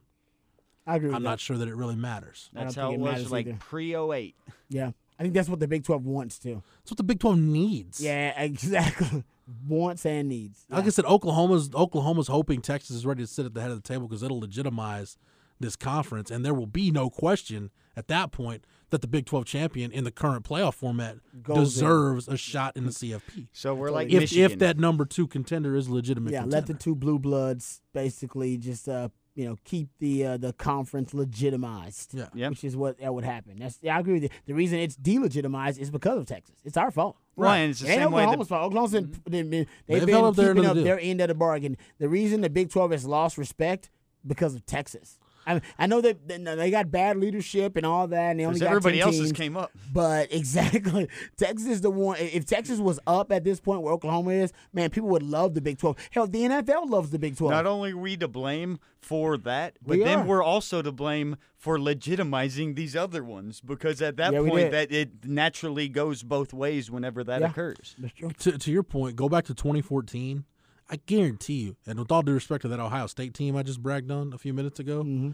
I agree with I'm that. not sure that it really matters. That's how it it was like either. pre 08. Yeah. I think that's what the Big 12 wants to. That's what the Big 12 needs. Yeah, exactly. wants and needs. Like I said, Oklahoma's Oklahoma's hoping Texas is ready to sit at the head of the table because it'll legitimize this conference, and there will be no question at that point that the Big 12 champion in the current playoff format Goes in. deserves a shot in the CFP. So we're like If Michigan. if that number two contender is legitimate, yeah, contender. let the two blue bloods basically just uh you know keep the uh, the conference legitimized. Yeah. Yep. which is what that would happen. That's yeah, I agree with you. The reason it's delegitimized is because of Texas. It's our fault. Right, and it's the It ain't same way Oklahoma's the- fault. Oklahoma's been, been, been- they've They've been up keeping up deal. their end of the bargain. The reason the Big Twelve has lost respect because of Texas. I mean, I know that that they got bad leadership and all that, and they only got everybody 10 else's teams. came up. But exactly, Texas is the one. If Texas was up at this point where Oklahoma is, man, people would love the Big Twelve. Hell, the NFL loves the Big Twelve. Not only are we to blame for that, but We then are. we're also to blame for legitimizing these other ones because at that Yeah, point that it naturally goes both ways whenever that Yeah. occurs. To, to your point, go back to 2014. I guarantee you, and with all due respect to that Ohio State team I just bragged on a few minutes ago, Mm-hmm.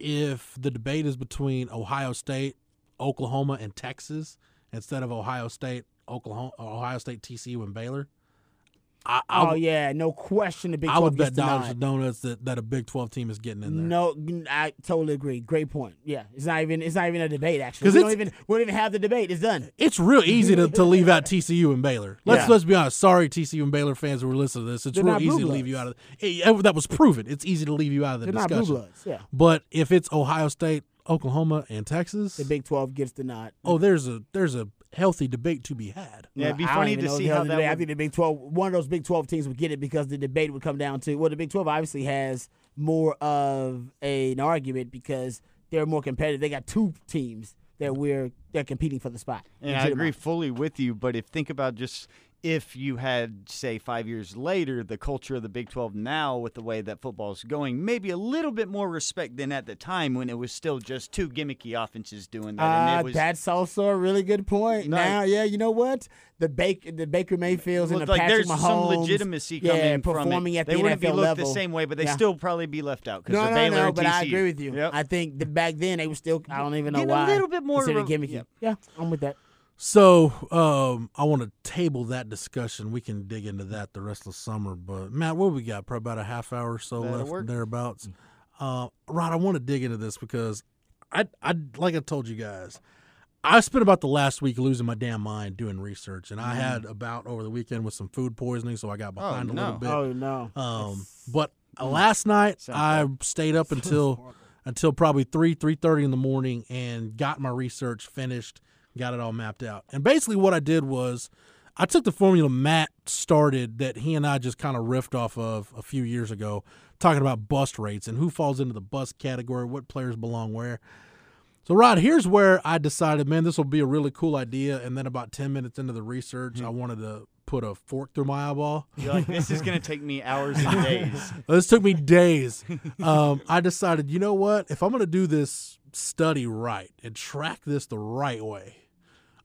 if the debate is between Ohio State, Oklahoma, and Texas instead of Ohio State, Oklahoma, Ohio State, TCU, and Baylor, I, I, Oh would- yeah, no question. The Big I Twelve would bet dollars and donuts that, that a Big 12 team is getting in there. No, I totally agree. Great point. Yeah, it's not even it's not even a debate. Actually, we don't it's- even we don't even have the debate. It's done. It's real easy to, to leave out TCU and Baylor. Let's Yeah. let's be honest. Sorry, TCU and Baylor fans who are listening to this. It's They're real easy to leave you out of it, That was proven. It's easy to leave you out of the They're not discussion. blue bloods. Yeah, But if it's Ohio State, Oklahoma, and Texas, the Big Twelve gets the nod. oh, there's a there's a healthy debate to be had. Yeah, it'd be I don't funny to see how hell the that debate- I would- think the Big Twelve, one of those Big Twelve teams would get it because the debate would come down to well, the Big Twelve obviously has more of a, an argument because they're more competitive. They got two teams that we're they're competing for the spot. And I agree fully with you, but if think about just if you had say 5 years later the culture of the Big 12 now with the way that football is going, maybe a little bit more respect than at the time when it was still just two gimmicky offenses doing that and Uh, it was that's also a really good point. No. Now, yeah, you know what? The Baker, the Baker Mayfields and the like Patrick there's Mahomes, some legitimacy yeah, coming from performing at they the wouldn't NFL be looked level. the same way, but they Yeah. still probably be left out because No, of no, Baylor no, but I agree with you. Yep. I think that back then they were still. I don't even know Getting a little bit more a- gimmicky. yep. Yeah, I'm with that. So um, I want to table that discussion. We can dig into that the rest of the summer. But Matt, what we got? Probably about a half hour or so That'll left work. thereabouts. Uh, Rod, I want to dig into this because I, I, like I told you guys, I spent about the last week losing my damn mind doing research, and I had a bout over the weekend with some food poisoning, so I got behind a no. little bit. Oh no. Um, but uh, last night Sounds I stayed up until until probably three three thirty in the morning and got my research finished, got it all mapped out. And basically, what I did was I took the formula Matt started that he and I just kind of riffed off of a few years ago, talking about bust rates and who falls into the bust category, what players belong where. So, Rod, here's where I decided, man, this will be a really cool idea. And then about 10 minutes into the research, I wanted to put a fork through my eyeball. You're like, this is going to take me hours and days. This took me days. Um, I decided, you know what? If I'm going to do this study right and track this the right way,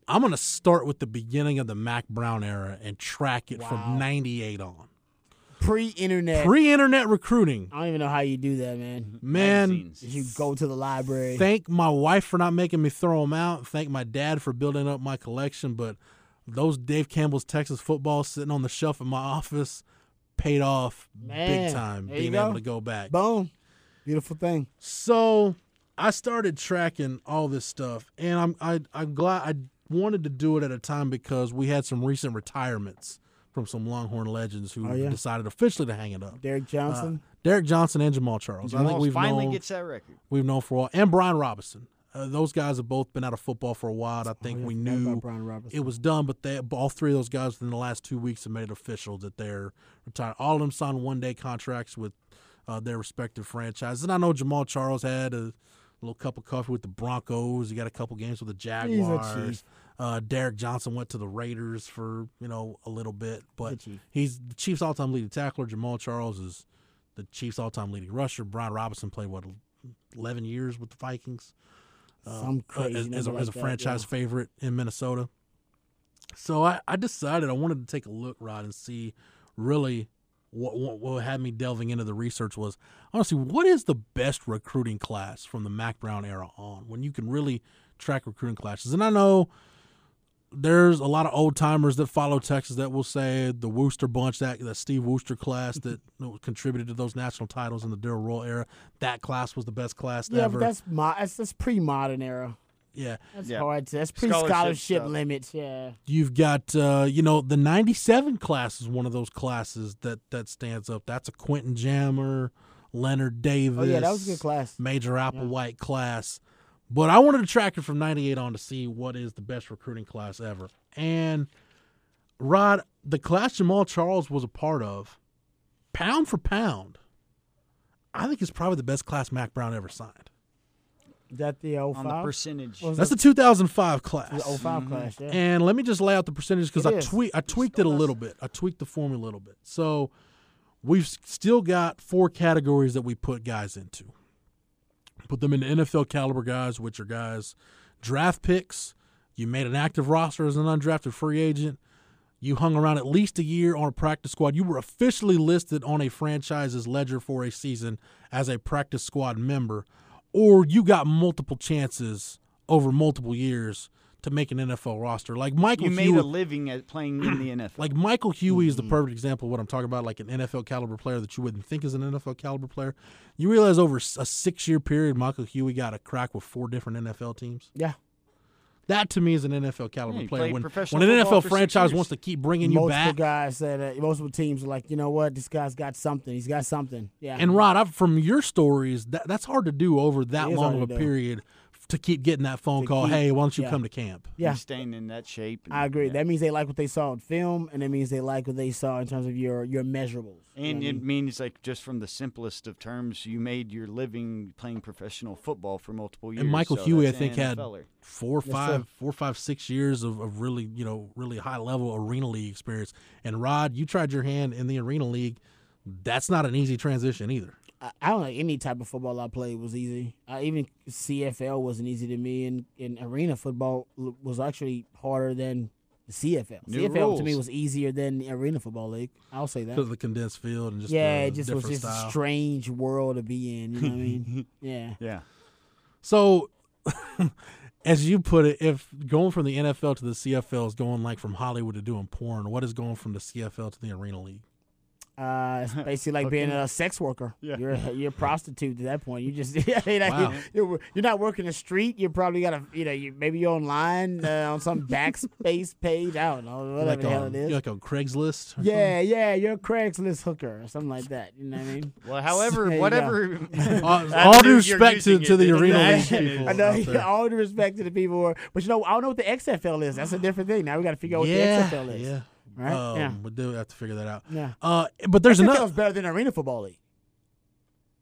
I'm going to start with the beginning of the Mack Brown era and track it from 98 on. Pre-internet. Pre internet recruiting. I don't even know how you do that, man. Man, Magazines. You go to the library. thank my wife for not making me throw them out. Thank my dad for building up my collection. But those Dave Campbell's Texas football sitting on the shelf in my office paid off Man, big time being go. able to go back. Boom. Beautiful thing. So I started tracking all this stuff, and I'm I, I'm glad I wanted to do it at a time because we had some recent retirements from some Longhorn legends who Oh, yeah. decided officially to hang it up. Derrick Johnson. Derrick Johnson and Jamaal Charles. I think we've finally known gets that record. we've known for a while, and Brian Robison. Uh, those guys have both been out of football for a while. I think Oh, yeah, we I forgot about knew Brian Robison. it was done, but they all three of those guys within the last two weeks have made it official that they're retired. All of them signed one day contracts with uh, their respective franchises. And I know Jamaal Charles had a little cup of coffee with the Broncos. He got a couple games with the Jaguars. Uh, Derrick Johnson went to the Raiders for you know a little bit, but The he's the Chiefs' all-time leading tackler. Jamaal Charles is the Chiefs' all-time leading rusher. Brian Robison played what eleven years with the Vikings Some uh, crazy as, as a, number as a that, franchise yeah. favorite in Minnesota. So I, I decided I wanted to take a look, Rod, and see really what, what what had me delving into the research was honestly what is the best recruiting class from the Mack Brown era on when you can really track recruiting classes. And I know there's a lot of old timers that follow Texas that will say the Worster bunch, that the Steve Worster class that contributed to those national titles in the Darrell Royal era, that class was the best class Yeah, ever. that's mo- that's, that's pre-modern era. Yeah. That's Yeah. hard. To, that's Scholarship pre-scholarship stuff. limits. Yeah. You've got uh, you know the '97 class is one of those classes that that stands up. That's a Quentin Jammer, Leonard Davis. Oh yeah, that was a good class. Major Applewhite class. But I wanted to track it from '98 on to see what is the best recruiting class ever. And Rod, the class Jamaal Charles was a part of, pound for pound, I think is probably the best class Mack Brown ever signed. Is that the 05? On the percentage. Was That's the that? 2005 class. the 5 class. Yeah. And let me just lay out the percentage because I is. tweak I tweaked it a little bit. I tweaked the formula a little bit. So we've still got four categories that we put guys into. Put them into NFL caliber guys, which are guys draft picks. You made an active roster as an undrafted free agent. You hung around at least a year on a practice squad. You were officially listed on a franchise's ledger for a season as a practice squad member, or you got multiple chances over multiple years to make an NFL roster. Like Michael you made Huey, a living at playing in the NFL. like Michael Huey Mm-hmm. is the perfect example of what I'm talking about, like an NFL caliber player that you wouldn't think is an NFL caliber player. You realize over a six year period, Michael Huey got a crack with four different NFL teams. yeah. That to me is an NFL caliber Yeah, player. When, when an NFL franchise wants to keep bringing you Multiple back, guys said uh, multiple teams are like, you know what, this guy's got something. He's got something. Yeah. and Rod, I've, from your stories, that that's hard to do over that long of a do. period to keep getting that phone To call. keep- hey, why don't you yeah. come to camp? yeah. He's staying in that shape. and- I agree. yeah. That means they like what they saw in film, and it means they like what they saw in terms of your your measurables. You know And I it mean? means, like, just from the simplest of terms, you made your living playing professional football for multiple years. And Michael so Huey, I that's think, an had NFLer. four, Yes, five, sir. four, five, six years of, of really, you know, really high level arena league experience. And Rod, you tried your hand in the arena league. That's not an easy transition either. I, I don't know any type of football I played was easy. Uh, even CFL wasn't easy to me, and, and arena football was actually harder than the CFL. New CFL to me was easier than the arena football league. I'll say that. Because the condensed field and just yeah, the it just was just style. a strange world to be in. You know what I mean? Yeah. Yeah. So, as you put it, if going from the NFL to the CFL is going like from Hollywood to doing porn, what is going from the CFL to the arena league? Uh, it's basically like being a sex worker. Yeah. You're a, you're a prostitute to that point. You just I mean, like, Wow. you're, you're not working the street. You probably got to you know you maybe you're online uh, on some backspace page. I don't know whatever like the hell it is. you're like on Craigslist? or Yeah, yeah, you're a Craigslist hooker or something like that. You know what I mean? Well, however, There you whatever. something? All, I all due respect to, to the arena I? league people. I know. out. All due respect to the people who are, but you know, I don't know what the XFL is. That's a different thing. Now we got to figure out what yeah, the XFL is. yeah. Right? Um, Yeah. We do have to figure that out. Yeah. Uh, but there's XFL another. is better than Arena Football League.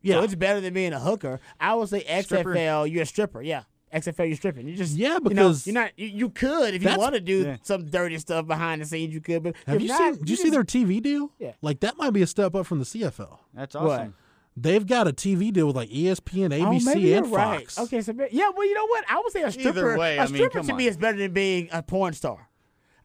Yeah, So it's better than being a hooker. I would say Stripper. XFL, you're a stripper. Yeah. XFL, you're stripping. You just Yeah, you know, because you're not. You, you could if you want to do Yeah. some dirty stuff behind the scenes. You could, but have you not, seen? Did you see their TV deal? Yeah. Like that might be a step up from the CFL. That's What? awesome. They've got a TV deal with like ESPN, Oh, ABC, maybe you're and right. Fox. Okay, so yeah, well, you know what? I would say a stripper. way, a I mean, stripper come to me on. is better than being a porn star.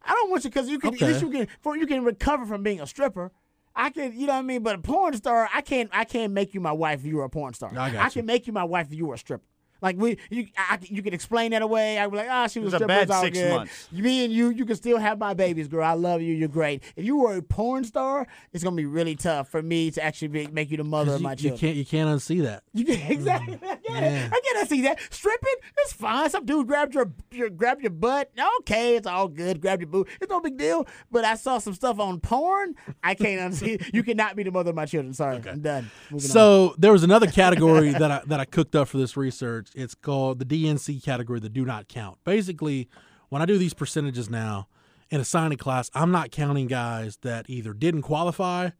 I don't want you because you can Okay. at least you can for you can recover from being a stripper. I can, you know what I mean. But a porn star, I can't, I can't make you my wife if you were a porn star. I you. can make you my wife if you were a stripper. Like we, you, I, you can explain that away. I was like, ah, she was, was a stripper, bad it's all six good. months. Me and you, you can still have my babies, girl. I love you. You're great. If you were a porn star, it's gonna be really tough for me to actually be, make you the mother of my you children. You can't you can't unsee that. You can, exactly. I get Yeah. it. I get to see that. Stripping, it's fine. Some dude grabbed your, your grab your butt. Okay, it's all good. Grab your boob. It's no big deal. But I saw some stuff on porn. I can't unsee. You cannot be the mother of my children. Sorry, I'm done. Moving on. So there was another category that I that I cooked up for this research. It's called the DNC category, the do not count. Basically, when I do these percentages now in a signing class, I'm not counting guys that either didn't qualify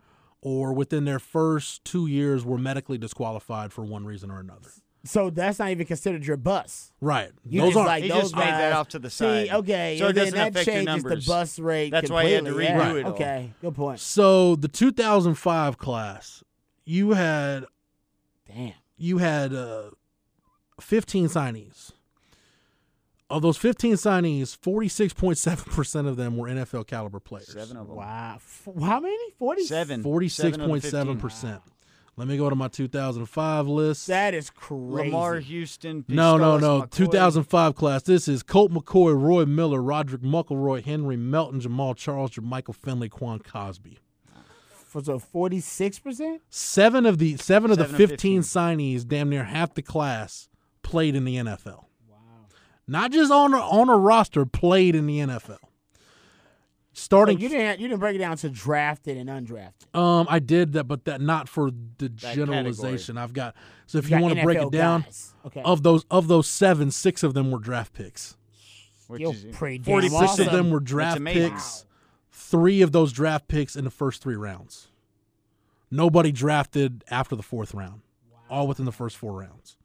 or within their first two years were medically disqualified for one reason or another. So that's not even considered your bus. Right. You Those aren't like He those just made that off to the side. See, side. okay, So and then doesn't that affect your changes numbers. the bus rate. That's why you had to completely. Yeah. redo it all. Okay, good point. so the 2005 class, you had Damn. you had uh, 15 signees. Of those 15 signees, 46.7% of them were NFL caliber players. Seven of them. Wow. F- How many? Forty. Seven. Seven of the 46.7%. Let me go to my 2005 list. That is crazy. Lamar Houston. no, no, no. McCoy. 2005 class. This is Colt McCoy, Roy Miller, Roddrick Muckelroy, Henry Melton, Jamaal Charles, Michael Finley, Quan Cosby. For so forty six percent. Seven of the seven of the Seven of 15 signees, damn near half the class, played in the NFL. Wow. Not just on a, on a roster, played in the NFL. So Starting, you didn't you didn't break it down to drafted and undrafted. um, I did that, but that not for the category. generalization. I've got so if You you, want to break it down. Okay. of those of those seven, six of them were draft picks. Which You're is pretty damn 46 Six awesome. of them were draft amazing. picks. Three of those draft picks in the first three rounds. Nobody drafted after the fourth round. All within the first four rounds.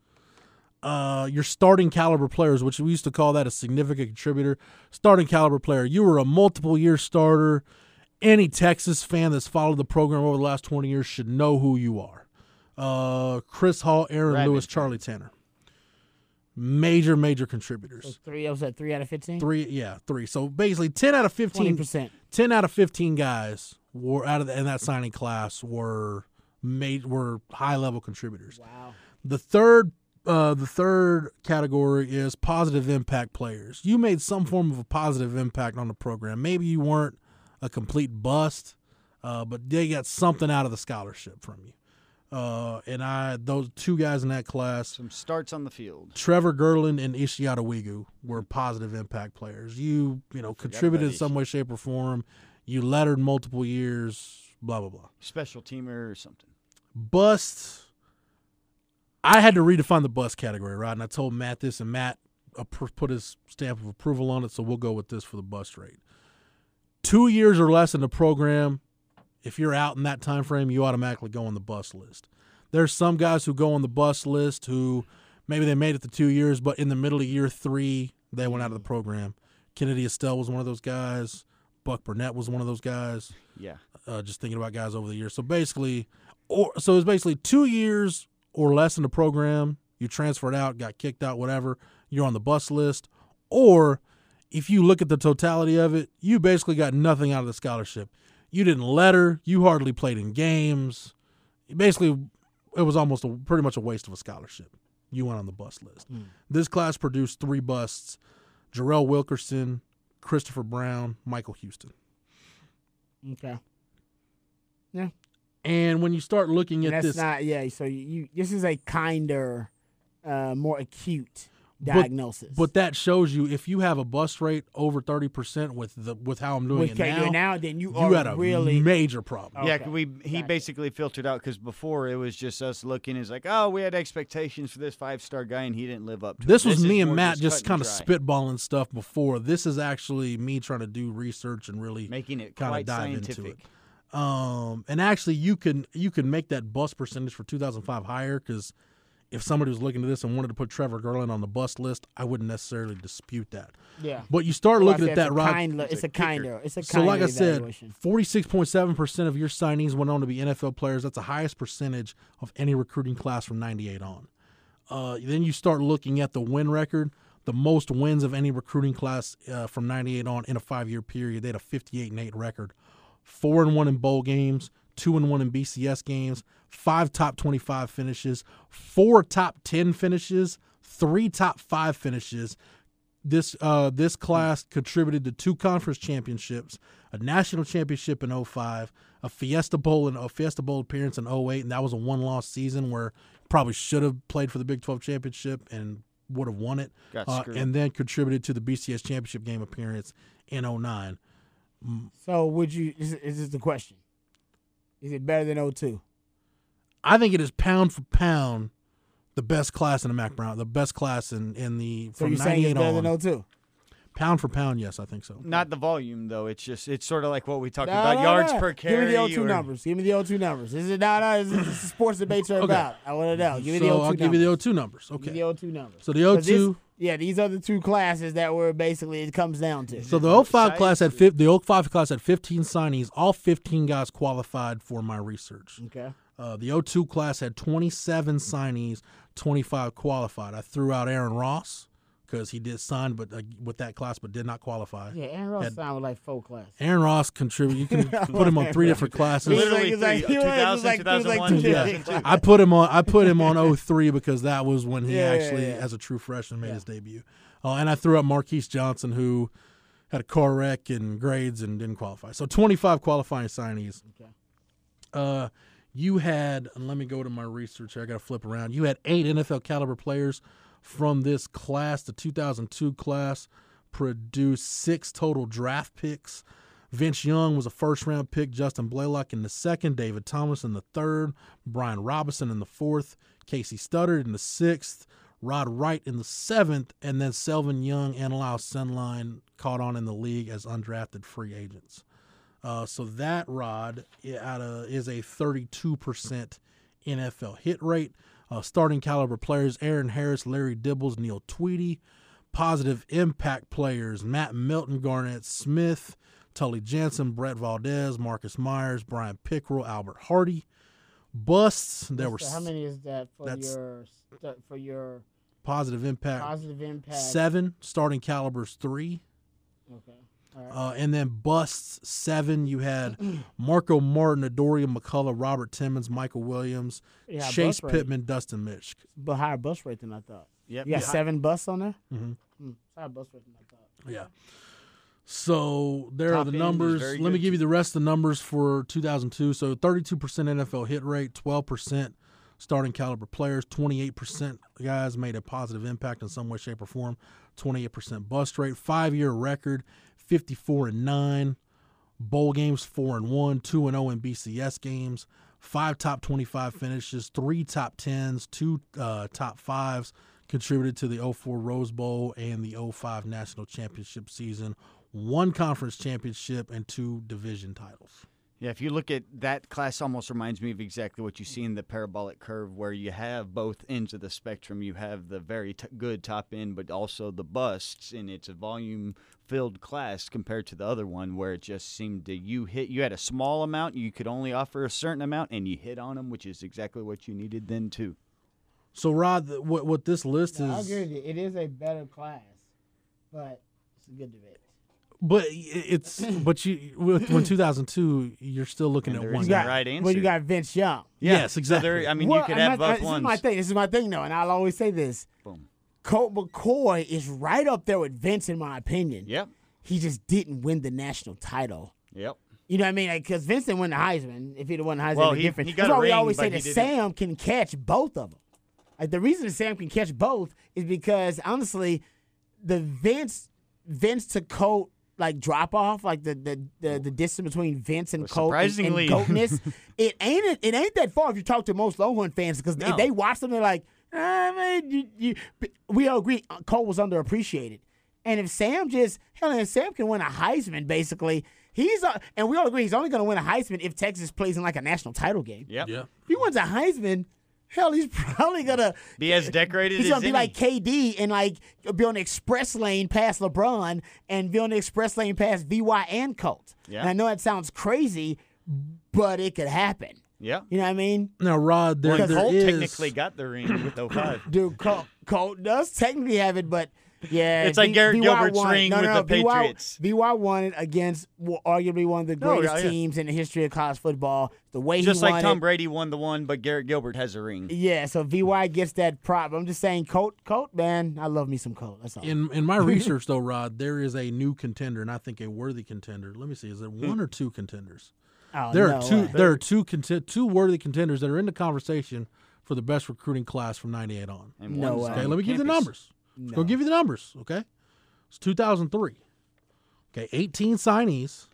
Uh, your starting caliber players, which we used to call that a significant contributor, starting caliber player. You were a multiple year starter. Any Texas fan that's followed the program over the last 20 years should know who you are. Uh, Chris Hall, Aaron Rabbit Lewis. Charlie Tanner. Major, major So contributors. three. I was at three out of fifteen. Three, yeah, three. So basically, 10 out of 15 Twenty percent. 10 out of 15 guys were out of the, in that signing class were made were high level contributors. Wow. The third uh, the third category is positive impact players. You made some form of a positive impact on the program. Maybe you weren't a complete bust, uh, but they got something out of the scholarship from you. Uh, and I those two guys in that class Some starts on the field. Trevor Gerlin and Ishiata Wigu were positive impact players. You, you know, contributed in some way, shape, or form. You lettered multiple years, blah, blah, blah. Special teamer or something. Bust. I had to redefine the bus category, right? And I told Matt this, and Matt put his stamp of approval on it, so we'll go with this for the bus rate. Two years or less in the program, if you're out in that time frame, you automatically go on the bus list. There's some guys who go on the bus list who maybe they made it to two years, but in the middle of year three, they went out of the program. Kennedy Estelle was one of those guys. Buck Burnett was one of those guys Yeah. uh, just thinking about guys over the years. So basically, or so it's basically two years or less in the program. You transferred out, got kicked out, whatever. You're on the bus list, or if you look at the totality of it, you basically got nothing out of the scholarship. You didn't letter. You hardly played in games. Basically, it was almost a, pretty much a waste of a scholarship. You went on the bus list. Hmm. This class produced three busts: Jarrell Wilkerson, Christopher Brown, Michael Houston. Okay. And when you start looking And at that's this, not yeah. So you, you this is a kinder, uh, more acute diagnosis. but that shows you if you have a bust rate over thirty percent with the with how I'm doing With it okay, now, you're now, then you, you are had a really major problem. Yeah, we he gotcha. basically filtered out because before it was just us looking It's like, oh, we had expectations for this five star guy and he didn't live up to. This it. was is me and Matt just cut kind of spitballing stuff before. This is actually me trying to do research and really making it kinda quite dive into it. Um, and actually, you can you can make that bust percentage for 2005 higher because if somebody was looking at this and wanted to put Trevor Garland on the bust list, I wouldn't necessarily dispute that. yeah. But you start Well, looking at that, it's a Rod. kind, it's, It's a a kicker. kinder. It's a So, kinder like I said, forty-six point seven percent of your signings went on to be NFL players. That's the highest percentage of any recruiting class from '98 on. Uh, then you start looking at the win record. The most wins of any recruiting class uh, from '98 on in a five-year period. They had a 58 and eight record, four and one in bowl games, two and one in BCS games, five top 25 finishes, four top 10 finishes, three top five finishes. This uh, this class contributed to two conference championships, a national championship in 05, a Fiesta Bowl and a Fiesta Bowl appearance in 08, and that was a one loss season where probably should have played for the Big 12 championship and would have won it. Got Uh, and then contributed to the BCS championship game appearance in 09. So would you? Is, is this the question? Is it better than 02? I think it is pound for pound the best class in the Mack Brown, the best class in, in the So from you're saying it's 98 better on. than 02? Pound for pound, yes, I think so. Not the volume though. It's just it's sort of like what we talked No, about no, yards no. per carry. Give me carry. the 02 or- numbers. Give me the 02 numbers. Is it no, no? This is sports debates are Okay. about. I want to know. Give me the 02 so I'll numbers. give you the 02 numbers. Give Okay. me the 02 numbers. So the this- 02 yeah, these are the two classes that were basically it comes down to. So the 05 class had Size? fif- the 05 class had 15 signees. All 15 guys qualified for my research. okay. Uh, the 02 class had 27 signees, 25 qualified. I threw out Aaron Ross because he did sign, but uh, with that class, but did not qualify. Yeah, Aaron Ross Had- signed with like four classes. Aaron Ross contributed. You can put him on three different classes. Literally He three, like- 2000, like- he was like 2001, Yeah. 2002. I put him on. I put him on 03 because that was when he Yeah, yeah, actually, yeah. as a true freshman, made his debut. Uh, and I threw up Marquise Johnson, who had a car wreck and grades and didn't qualify. So 25 qualifying signees. Okay. Uh, you had. let me go to my research. here. I got to flip around. You had eight NFL caliber players from this class. The 2002 class produced six total draft picks. Vince Young was a first round pick, Justin Blalock in the second, David Thomas in the third, Brian Robison in the fourth, Kasey Studdard in the sixth, Rod Wright in the seventh, and then Selvin Young and Lyle Sendlein caught on in the league as undrafted free agents. Uh, so that Rod out of, is a 32% NFL hit rate. Uh, starting caliber players Aaron Harris, Larry Dibbles, Neale Tweedie. Positive impact players Matt Milton, Garnett Smith, Tully Jensen, Brett Valdez, Marcus Myers, Brian Pickrell, Albert Hardy. Busts, there were how many is that for your for your positive impact positive impact? seven, starting calibers three. Okay. All right. Uh, and then busts seven, you had Marco Martin, Adoria McCullough, Robert Timmons, Michael Williams, Yeah, Chase bus rate. Pittman, Dustin Mitch. but higher bus rate than I thought. Yep. You got Yeah. seven busts on there. Mhm. Hmm, higher bus rate than I thought. Yeah. So there are the numbers. very Let me give you the rest of the numbers for 2002. So 32% NFL hit rate, 12% starting caliber players, 28% guys made a positive impact in some way, shape, or form, 28% bust rate, five year record, 54 and 9, bowl games 4 and 1, 2 and 0 in BCS games, five top 25 finishes, three top 10s, two uh, top fives, contributed to the 04 Rose Bowl and the 05 National Championship season, one conference championship, and two division titles. Yeah, if you look at that class, almost reminds me of exactly what you see in the parabolic curve, where you have both ends of the spectrum. You have the very t- good top end, but also the busts, and it's a volume-filled class compared to the other one, where it just seemed to you hit. You had a small amount, you could only offer a certain amount, and you hit on them, which is exactly what you needed then too. So, Rod, what, what this list I is, agree with you. It is a better class, but it's a good debate. But it's, but you, when 2002, you're still looking And at one. is You no guy. got, right Well, you got Vince Young. Yes, So exactly. there, I mean, Well, you could I'm have not- both this ones. is my thing. This is my thing, though, and I'll always say this: Boom. Colt McCoy is right up there with Vince, in my opinion. Yep. He just didn't win the national title. Yep. You know what I mean? Because Vince didn't win the Heisman. If he'd have won the Heisman, Well, it'd be he- different. he got That's a why we always say that didn't- Sam can catch both of them. Like the reason that Sam can catch both is because honestly, the Vince Vince to Colt like drop off, like the the the, the distance between Vince and Well, Colt and, and surprisingly- Coltness, it ain't it ain't that far if you talk to most Longhorn fans because No. they watch them, they're like, ah, man, you, you, we all agree uh, Colt was underappreciated. And if Sam just hell, if Sam can win a Heisman, basically, he's uh, and we all agree he's only going to win a Heisman if Texas plays in like a national title game. Yep. Yeah. If he wins a Heisman, hell, he's probably gonna Be as decorated He's as gonna be any. like KD and like be on the express lane past LeBron and be on the express lane past VY and Colt. Yeah. And I know that sounds crazy, but it could happen. Yeah. You know what I mean? Now, Rod, there, Well, there Colt is- technically got the ring with 05. Dude, Colt, Colt does technically have it, but Yeah, It's like B- Garrett VY Gilbert's won. ring no, with no, the VY Patriots. VY won it against well, arguably one of the No, greatest yeah, yeah. teams in the history of college football. The way Just he like won Tom it, Brady won the one, but Garrett Gilbert has a ring. Yeah, so VY gets that prop. I'm just saying, Colt, Colt, man, I love me some Colt. That's all. In in my research though, Rod, there is a new contender, and I think a worthy contender. Let me see, is there hmm. one or two contenders? Oh, There no are two. way. There are two content, two worthy contenders that are in the conversation for the best recruiting class from '98 on. And No one's way. Okay, let me give you the campus. Numbers. Let's Go give you the numbers. Okay, it's 2003. Okay, 18 signees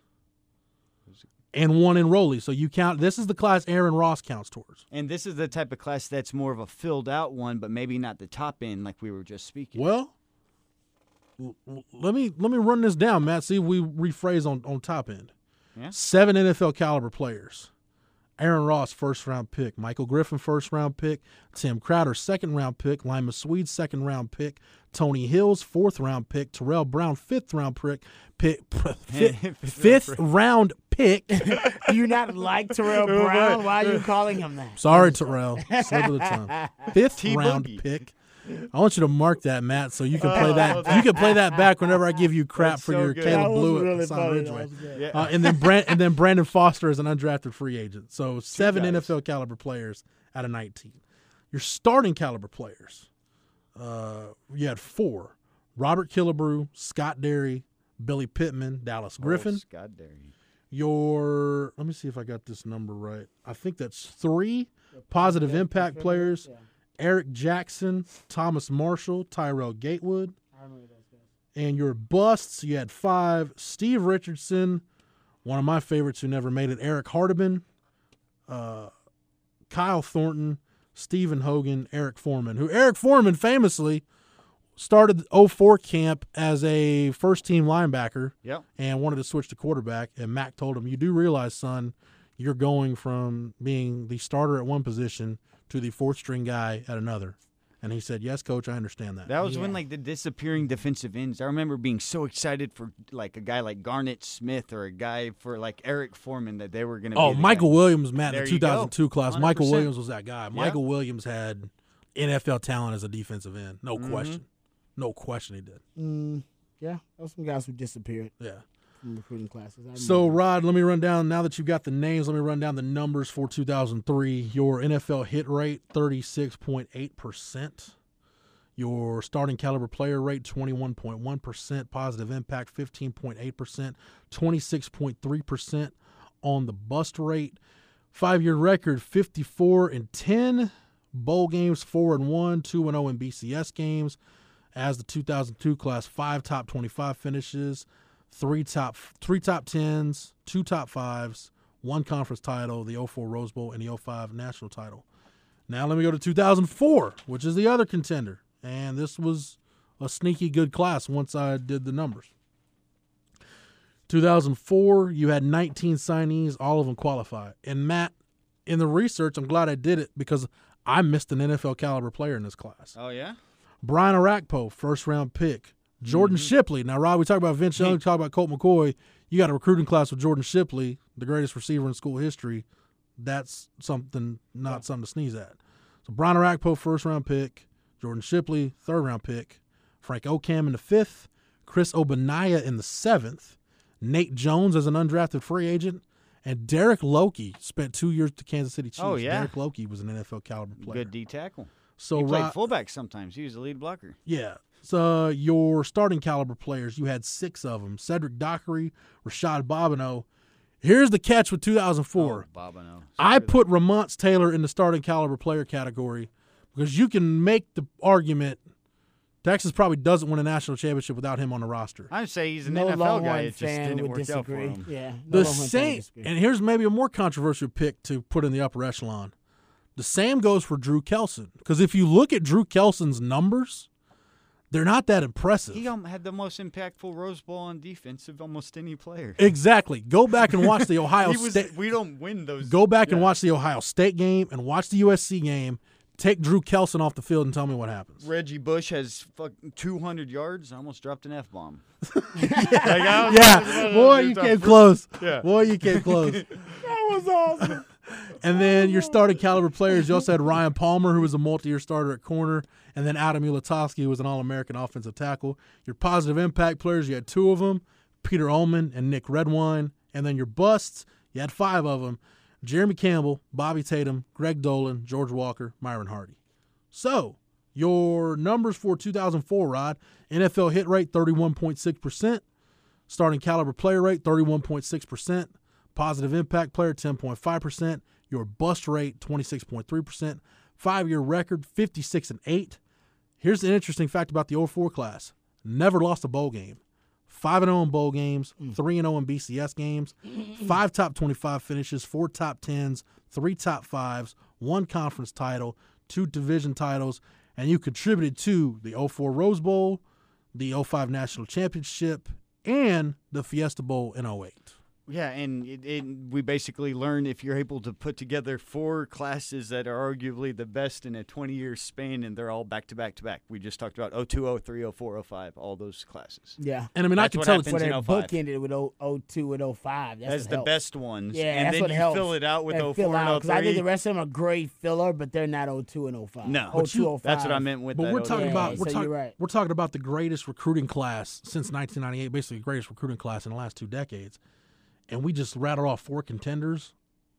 and one enrollee. So you count. This is the class Aaron Ross counts towards. And this is the type of class that's more of a filled out one, but maybe not the top end like we were just speaking. Well, let me let me run this down, Matt. See if we rephrase on on top end. Yeah. Seven NFL caliber players. Aaron Ross, first round pick. Michael Griffin, first round pick. Tim Crowder, second round pick. Limas Sweed, second round pick. Tony Hills, fourth round pick. Tarell Brown, fifth round pick. pick fifth, fifth round pick. Do you not like Tarell Brown? Why are you calling him that? Sorry, Tarell. Slip of the tongue. Fifth T-Boogie. round pick. I want you to mark that, Matt, so you can play that. You can play that back whenever I give you crap That's for so your good. Caleb That was Blewett really and Ridgeway. That was good. Yeah. Uh, and then Brand, and then Brandon Foster is an undrafted free agent. So seven. NFL caliber players out of 19. Your starting caliber players, uh, you had four: Robert Killebrew, Scott Derry, Billy Pittman, Dallas Griffin. Oh, Scott Derry. Your let me see if I got this number right. I think that's three positive impact players: Eric Jackson, Thomas Marshall, Tyrell Gatewood. And your busts, you had five: Steve Richardson, one of my favorites who never made it, Eric Hardiman, uh, Kyle Thornton, Stephen Hogan, Eric Foreman. Who Eric Foreman famously started the 04 camp as a first team linebacker Yep. and wanted to switch to quarterback. And Mack told him, "You do realize, son, you're going from being the starter at one position to the fourth string guy at another." And he said, "Yes, coach, I understand that." That was when like the disappearing defensive ends. I remember being so excited for like a guy like Garnett Smith or a guy for like Eric Foreman that they were going to. oh, be the Michael guy. Williams, Matt, in There the 2002 class. Michael 100%. Williams was that guy. Michael Williams had NFL talent as a defensive end, no Mm-hmm. question, no question he did. Mm, yeah, those some guys who disappeared Yeah. From recruiting classes. So. Rod, let me run down. Now that you've got the names, let me run down the numbers for 2003. Your NFL hit rate, 36.8%. Your starting caliber player rate, 21.1%. Positive impact, 15.8%. 26.3% on the bust rate. Five year record, 54 and 10. Bowl games, 4 and 1. 2 and 0 in BCS games. As the 2002 class, five top 25 finishes three top three top tens, two top fives, one conference title, the 04 Rose Bowl, and the 05 national title. Now let me go to 2004, which is the other contender, and this was a sneaky good class once I did the numbers. 2004, you had 19 signees, all of them qualified. And Matt, in the research, I'm glad I did it because I missed an NFL caliber player in this class. Oh yeah. Brian Orakpo, first round pick. Jordan mm-hmm. Shipley. Now, Rob, we talk about Vince Young, we talk about Colt McCoy. You got a recruiting class with Jordan Shipley, the greatest receiver in school history. That's something, not something to sneeze at. So, Brian Orakpo, first round pick. Jordan Shipley, third round pick. Frank Okam in the fifth. Chris Ogbonnaya in the seventh. Nate Jones as an undrafted free agent. And Derek Lokey spent two years the Kansas City oh, Chiefs. Oh, yeah. Derek Lokey was an NFL caliber player. Good D tackle. So, he played Rob- fullback sometimes. He was the lead blocker. yeah. So your starting caliber players, you had six of them: Cedric Dockery, Rashad Bobino. Here's the catch with 2004. Oh, Bobino. I put Ramonce Taylor in the starting caliber player category because you can make the argument Texas probably doesn't win a national championship without him on the roster. I'd say he's an no NFL Longhorn guy. It just fan didn't would work out for disagree. him. Yeah, no The Longhorn fan would same, and here's maybe a more controversial pick to put in the upper echelon. The same goes for Drew Kelson because if you look at Drew Kelson's numbers, they're not that impressive. He had the most impactful Rose Bowl on defense of almost any player. Exactly. Go back and watch the Ohio He was, State. we don't win those. Go back and watch the Ohio State game and watch the USC game. Take Drew Kelson off the field and tell me what happens. Reggie Bush has fuck 200 yards. I almost dropped an F bomb. Yeah, boy, you came close. Yeah. Boy, you came close. that was awesome. And then your starting caliber players, you also had Ryan Palmer, who was a multi-year starter at corner, and then Adam Ulatowski, who was an All-American offensive tackle. Your positive impact players, you had two of them, Peter Ullman and Nick Redwine. And then your busts, you had five of them, Jeremy Campbell, Bobby Tatum, Greg Dolan, George Walker, Myron Hardy. So your numbers for 2004, Rod, NFL hit rate 31.6%, starting caliber player rate 31.6%, positive impact player 10.5%, your bust rate 26.3%, five year record 56 and 8. Here's an interesting fact about the 04 class never lost a bowl game. 5 0 in bowl games, mm. 3 0 in BCS games, five top 25 finishes, four top 10s, three top fives, one conference title, two division titles, and you contributed to the 04 Rose Bowl, the 05 National Championship, and the Fiesta Bowl in 08. Yeah, and it, it, we basically learn if you're able to put together four classes that are arguably the best in a 20 year span, and they're all back to back to back. We just talked about 02, 03, 04, 05, all those classes. Yeah. And I mean, I can what tell happens it's But in it 05. bookended with 0, 02 and 05. That's As the helps. best ones. Yeah, and that's then what you helps. fill it out with And 04 fill out, and 'cause I think the rest of them are great filler, but they're not 02 and 05. No. 02, But you- 05. That's what I meant with But that. we're talking Yeah, about we're so talking right. we're talking about the greatest recruiting class since 1998, basically the greatest recruiting class in the last two decades, and we just rattled off four contenders,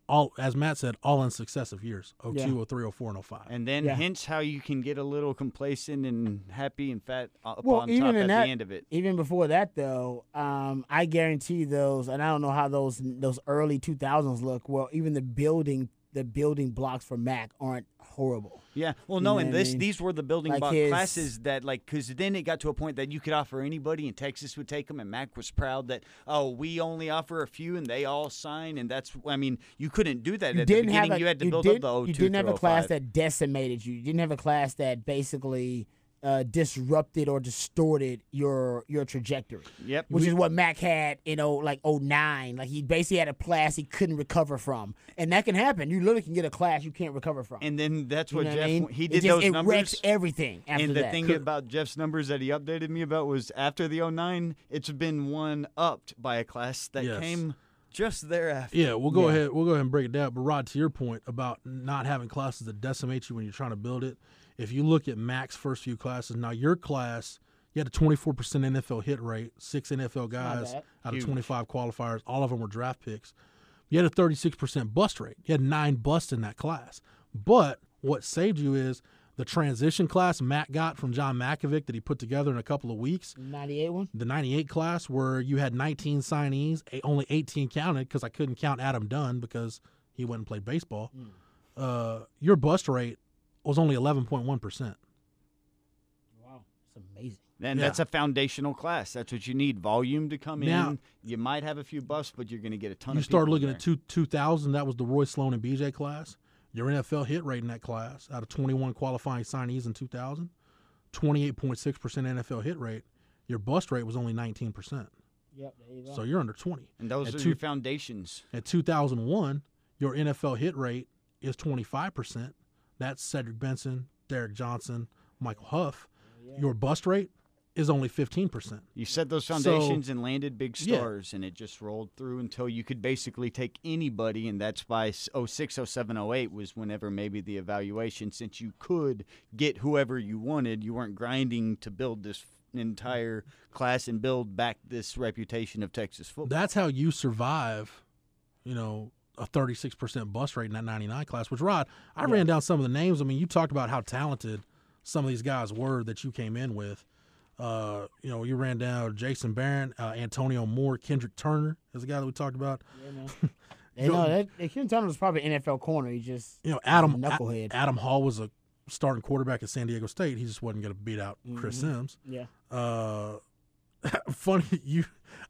all as Matt said, all in successive years: 02, Yeah. 03, 04, and 05. And then Yeah. hence how you can get a little complacent and happy and fat uh, up Well, on even top at that, the end of it. even before that though, um, I guarantee those, and I don't know how those those early 2000s look. Well, even the building the building blocks for Mack aren't horrible. Yeah, well, You no, and I this mean? these were the building Like block his- classes that like because then it got to a point that you could offer anybody, and Texas would take them, and Mack was proud that oh we only offer a few, and they all sign, and that's I mean you couldn't do that You at didn't beginning. have a, you had to build did, up the 02 You didn't have a class that decimated you. You didn't have a class that basically uh, disrupted or distorted your your trajectory. Yep. Which is what Mack had in oh like 09. Like he basically had a class he couldn't recover from, and that can happen. You literally can get a class you can't recover from. and then that's You what know Jeff I mean? he It did just- those it numbers. wrecks everything after that. and the that. thing about Jeff's numbers that he updated me about was after the 09, it's been one upped by a class that Yes. came just thereafter. Yeah, we'll go Yeah. ahead. We'll go ahead and break it down. But Rod, to your point about not having classes that decimate you when you're trying to build it, if you look at Mack's first few classes, now your class, you had a 24% NFL hit rate, six NFL guys bad. out Huge. of 25 qualifiers. All of them were draft picks. You had a 36% bust rate. You had nine busts in that class. But what saved you is the transition class Matt got from John Mackovic that he put together in a couple of weeks 98 one. the 98 class where you had 19 signees, a- only 18 counted because I couldn't count Adam Dunn because he went and played baseball. Hmm. Uh, your bust rate was only 11.1%. Wow, it's amazing. And Yeah. that's a foundational class. That's what you need. Volume to come Now- in. You might have a few busts, but you're going to get a ton You of start looking there. at two, 2000, that was the Roy Sloan and BJ class. Your NFL hit rate in that class out of 21 qualifying signees in 2000, 28.6% NFL hit rate. Your bust rate was only 19%. Yep, there you. So you're under 20. And those At are two- your foundations. At 2001, your NFL hit rate is 25%. That's Cedric Benson, Derrick Johnson, Michael Huff. Oh, Your bust rate is only 15%. You set those So- foundations and landed big Yeah. stars, and it just rolled through until you could basically take anybody, and that's by s- 06, 07, 08 was whenever maybe the evaluation, since you could get whoever you wanted, you weren't grinding to build this entire class and build back this reputation of Texas football. That's how you survive, you know, a 36% bust rate in that 99 class, which, Rod, I ran down some of the names. I mean, you talked about how talented some of these guys were that you came in with. Uh, you know, you ran down Jason Barron, uh, Antonio Moore, Kendrick Turner is the guy that we talked about. They know that that Kim Turner was probably NFL corner. He just You know, Adam knucklehead. Adam Hall was a starting quarterback at San Diego State. He just wasn't going to beat out Chris Mm-hmm. Simms. yeah. Uh, funny you,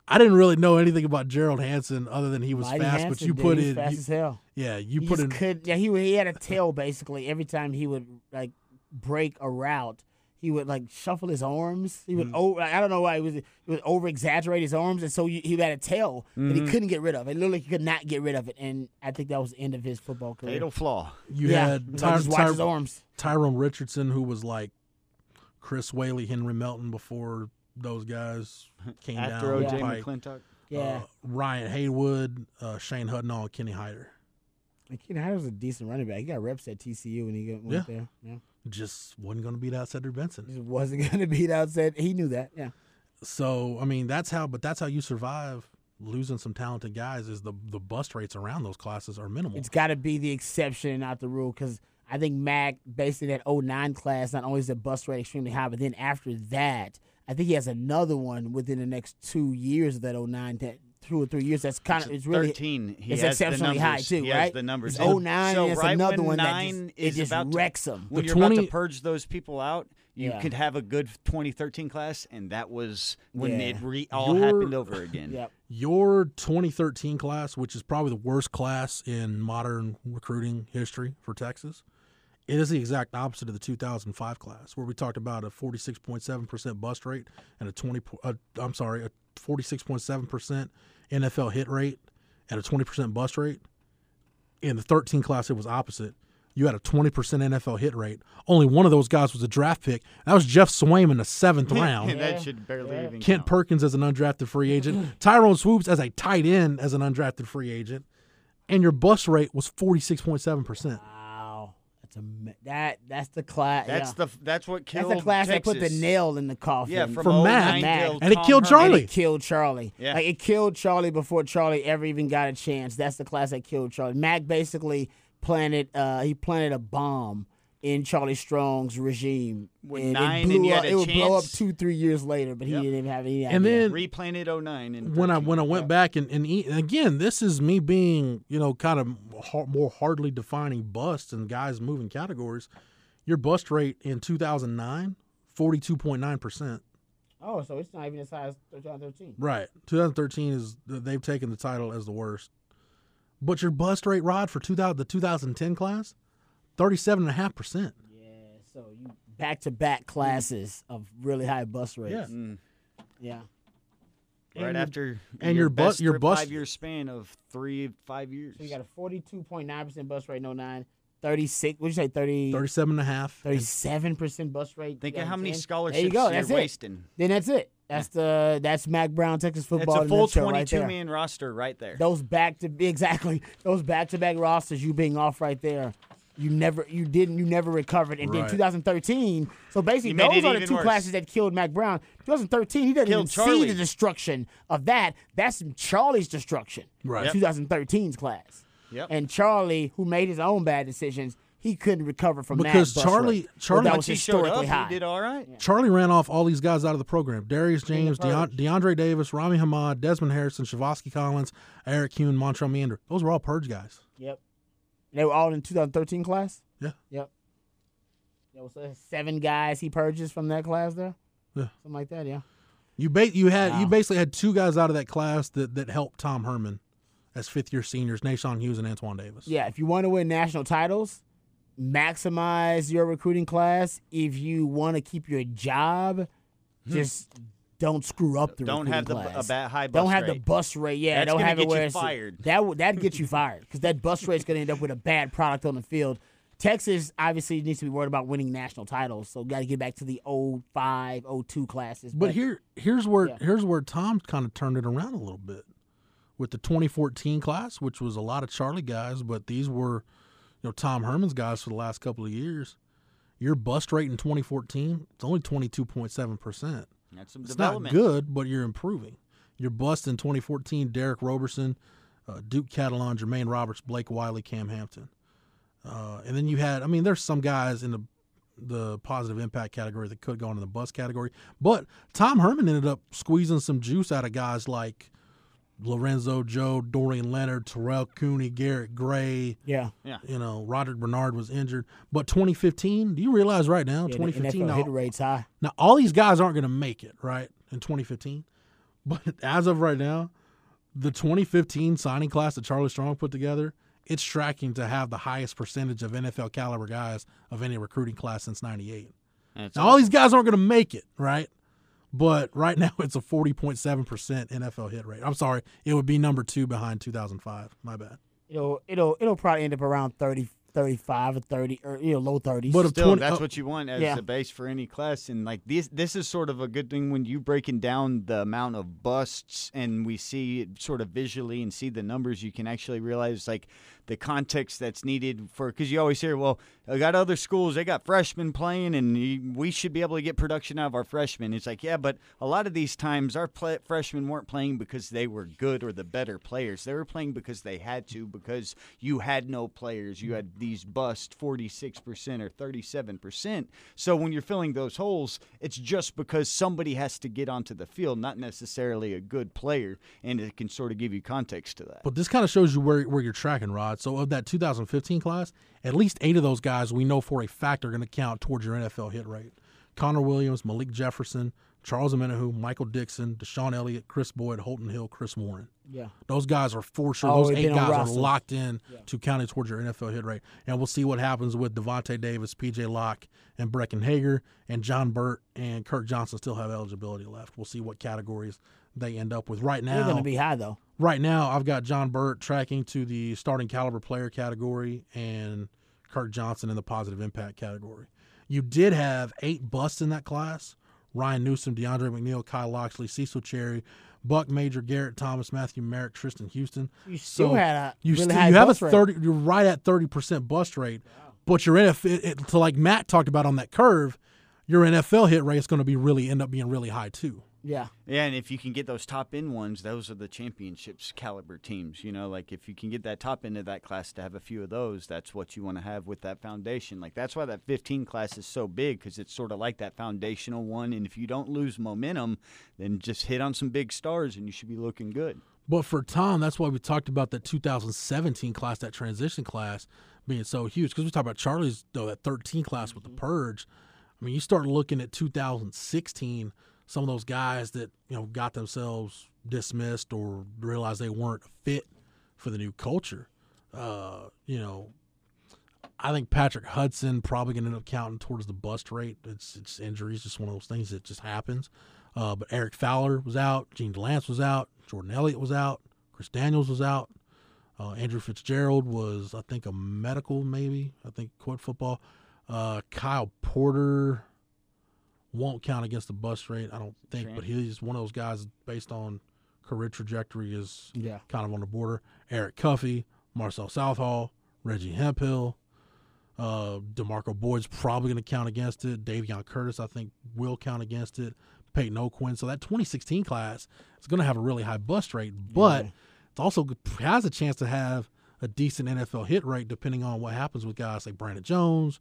I didn't really know anything about Gerald Hansen other than he was Mighty fast. Hansen, but you dude, put he in, fast you- as hell. yeah, you He put just in. could. Yeah, he he had a tail basically every time he would like break a route. He would like shuffle his arms. He would Mm-hmm. over. I don't know why he was. He would over exaggerate his arms, and so you, he had a tail that Mm-hmm. he couldn't get rid of. And literally, he could not get rid of it. And I think that was the end of his football career. Fatal flaw. You yeah, had like, Ty- just Ty- his arms. Tyrone Richardson, who was like Chris Whaley, Henry Melton before those guys came After down. the OJ pike. McClintock. Yeah, Uh, Ryan Haywood, uh, Shane Hudnall, and Kenny Hyder. McKinney Hyde was a decent running back. He got reps at TCU when he went Yeah. there. Yeah. Just wasn't going to beat out Cedric Benson. Just wasn't going to beat out said he knew that. Yeah. So I mean, that's how. But that's how you survive losing some talented guys. Is the the bust rates around those classes are minimal. It's got to be the exception and not the rule because I think Mack, based on that 09 class, not only is the bust rate extremely high, but then after that, I think he has another one within the next two years of that 09, that two or three years. That's kind of, it's really, 13. He it's has the exceptionally high numbers. too, He right? has the numbers. It's 09 So and right another when one that just, is it just about to- wrecks them. When The you're about to purge those people out, you Yeah. could have a good 2013 class, and that was when Yeah. it re- all Your- happened over again. Yep. Your 2013 class, which is probably the worst class in modern recruiting history for Texas, it is the exact opposite of the 2005 class, where we talked about a 46.7% bust rate and a 20. Uh, I'm sorry, a 46.7% NFL hit rate and a 20% bust rate. In the 13 class, it was opposite. You had a 20% NFL hit rate. Only one of those guys was a draft pick. That was Geoff Swaim in the seventh round. that should barely yeah. even. Kent count. Perkins as an undrafted free agent. Tyrone Swoopes as a tight end as an undrafted free agent, and your bust rate was 46.7%. That's a, that, that's the class. That's yeah. the that's what killed. That's the class that put the nail in the coffin. Yeah, from, From Matt. 09 Matt. till And it killed Herman. And Charlie. it killed Charlie. Yeah. Like it killed Charlie before Charlie ever even got a chance. That's the class that killed Charlie. Mac basically planted uh he planted a bomb in Charlie Strong's regime. With and nine it blew and you up, a it would blow up two, three years later, but Yep. he didn't even have any And idea. then replanted 09 and when I when I went back and and, eat, and again, this is me being you know kind of har more hardly defining busts and guys moving categories. Your bust rate in 2009, 42.9 percent. Oh, so it's not even as high as 2013. Right. 2013 is they've taken the title as the worst. But your bust rate, Rod, for 2000 the 2010 class, 37.5 percent. Yeah, so you back to back classes of really high bus rates. Yeah. Mm. Yeah. right and after and your bu- best your bus five year span of three five years. So you got a 42.9% bus rate in 09, 36, what'd you say, 30, 37 and a half. 37% bus rate. Think of how many 2010? scholarships There you go. you're That's it. wasting. Then that's it. That's the that's Mack Brown Texas It's football. a full nutshell right 22 there. man roster right there. Those back to exactly those back to back rosters. You being off right there. You never you didn't you never recovered. And then 2013. So basically those are the two worse. classes that killed Mack Brown. 2013 he doesn't Killed even see the destruction of that. That's Charlie's destruction. Right. Yep. 2013's class. Yep. And Charlie, who made his own bad decisions, he couldn't recover from Because that. bus Charlie-. Charlie- that was historically up, high. did all right. Charlie ran off all these guys out of the program. Darius James, the DeAndre Davis, Rami Hamad, Desmond Harrison, Chevoski Collins, Eric Kuhn, Montrell Meander. Those were all purge guys. Yep. They were all in 2013 class. Yeah. Yep. There was uh, seven guys he purges from that class there. Yeah. Something like that. Yeah. You ba- you had you basically had two guys out of that class that, that helped Tom Herman as fifth year seniors, Naashon Hughes and Antoine Davis. Yeah. If you want to win national titles, maximize your recruiting class. If you want to keep your job, just don't screw up the. Don't recruiting have the class. a bad high Don't bus have the bus rate. Yeah, That's don't have get it where you it's fired. that would that get you fired because that bus rate is going to end up with a bad product on the field. Texas obviously needs to be worried about winning national titles, so got to get back to the 05, 02 classes. But here here's where Yeah. here's where Tom kind of turned it around a little bit with the 2014 class, which was a lot of Charlie guys, but these were you know Tom Herman's guys for the last couple of years. Your bust rate in 2014 it's only 22.7 percent. That's some It's not good, but you're improving. You're busting 2014, Derek Roberson, uh, Duke Catalon, Jermaine Roberts, Blake Wiley, Cam Hampton. Uh, and then you had, I mean, there's some guys in the the positive impact category that could go into the bust category. But Tom Herman ended up squeezing some juice out of guys like Lorenzo Joe, Dorian Leonard, Terrell Cuney, Garrett Gray. yeah, Yeah. You know, Roderick Bernard was injured. But 2015, do you realize right now, yeah 2015, NFL now, hit rates high. now, all these guys aren't going to make it, right, in 2015. But as of right now, the 2015 signing class that Charlie Strong put together, it's tracking to have the highest percentage of NFL caliber guys of any recruiting class since 98. That's Now, all these guys aren't going to make it, right? But right now, it's a 40.7% NFL hit rate. I'm sorry, it would be number two behind 2005. My bad. It'll it'll it'll probably end up around 30, 35 or 30 or you know low 30s. But Still, 20 that's uh, what you want as Yeah. a base for any class, and like this, this is sort of a good thing when you breaking down the amount of busts, and we see it sort of visually and see the numbers. You can actually realize like the context that's needed for because you always hear, well, I got other schools, they got freshmen playing, and we should be able to get production out of our freshmen. It's like, yeah, but a lot of these times our play, freshmen weren't playing because they were good or the better players. They were playing because they had to because you had no players. You had these bust 46% or 37%. So when you're filling those holes, it's just because somebody has to get onto the field, not necessarily a good player, and it can sort of give you context to that. But this kind of shows you where, where you're tracking, Rod. So of that 2015 class, at least eight of those guys we know for a fact are going to count towards your NFL hit rate. Connor Williams, Malik Jefferson, Charles Omenihu, Michael Dickson, DeShon Elliott, Kris Boyd, Holton Hill, Chris Warren. yeah. Those guys are for sure. Oh, Those eight guys are locked in to counting towards your NFL hit rate. And we'll see what happens with Davante Davis, PJ Locke, and Breckyn Hager, and John Burt and Kirk Johnson still have eligibility left. We'll see what categories they end up with. Right now, They're going to be high though. right now I've got John Burt tracking to the starting caliber player category and Kirk Johnson in the positive impact category. You did have eight busts in that class. Ryan Newsome, DeAndre McNeal, Kyle Loxley, Cecil Cherry, Buck Major, Garrett Thomas, Matthew Merrick, Tristan Houston. You still had a you really high you have a bust rate. thirty. You're right at thirty percent bust rate, but your NFL it, it, to like Matt talked about on that curve, your NFL hit rate is going to be really end up being really high too. Yeah. Yeah, and if you can get those top end ones, those are the championships caliber teams. You know, like if you can get that top end of that class to have a few of those, that's what you want to have with that foundation. Like that's why that 15 class is so big because it's sort of like that foundational one. And if you don't lose momentum, then just hit on some big stars and you should be looking good. But for Tom, that's why we talked about the 2017 class, that transition class being so huge. Because we talked about Charlie's though that 13 class with the mm-hmm. purge. I mean, you start looking at 2016, some of those guys that you know got themselves dismissed or realized they weren't fit for the new culture. Uh, you know, I think Patrick Hudson probably going to end up counting towards the bust rate. It's it's injuries, just one of those things that just happens. Uh, but Eric Fowler was out, Jean Delance was out, Jordan Elliott was out, Chris Daniels was out, uh, Andrew Fitzgerald was I think a medical maybe I think quit football. Uh, Kyle Porter won't count against the bust rate I don't think, but he's one of those guys based on career trajectory is Yeah. kind of on the border. Eric Cuffey, Marcel Southall, Reggie Hemphill, uh, Demarco Boyd's probably going to count against it. Davion Curtis, I think, will count against it. Peyton O'Quinn. So that 2016 class is going to have a really high bust rate, but it's also has a chance to have a decent NFL hit rate depending on what happens with guys like Brandon Jones,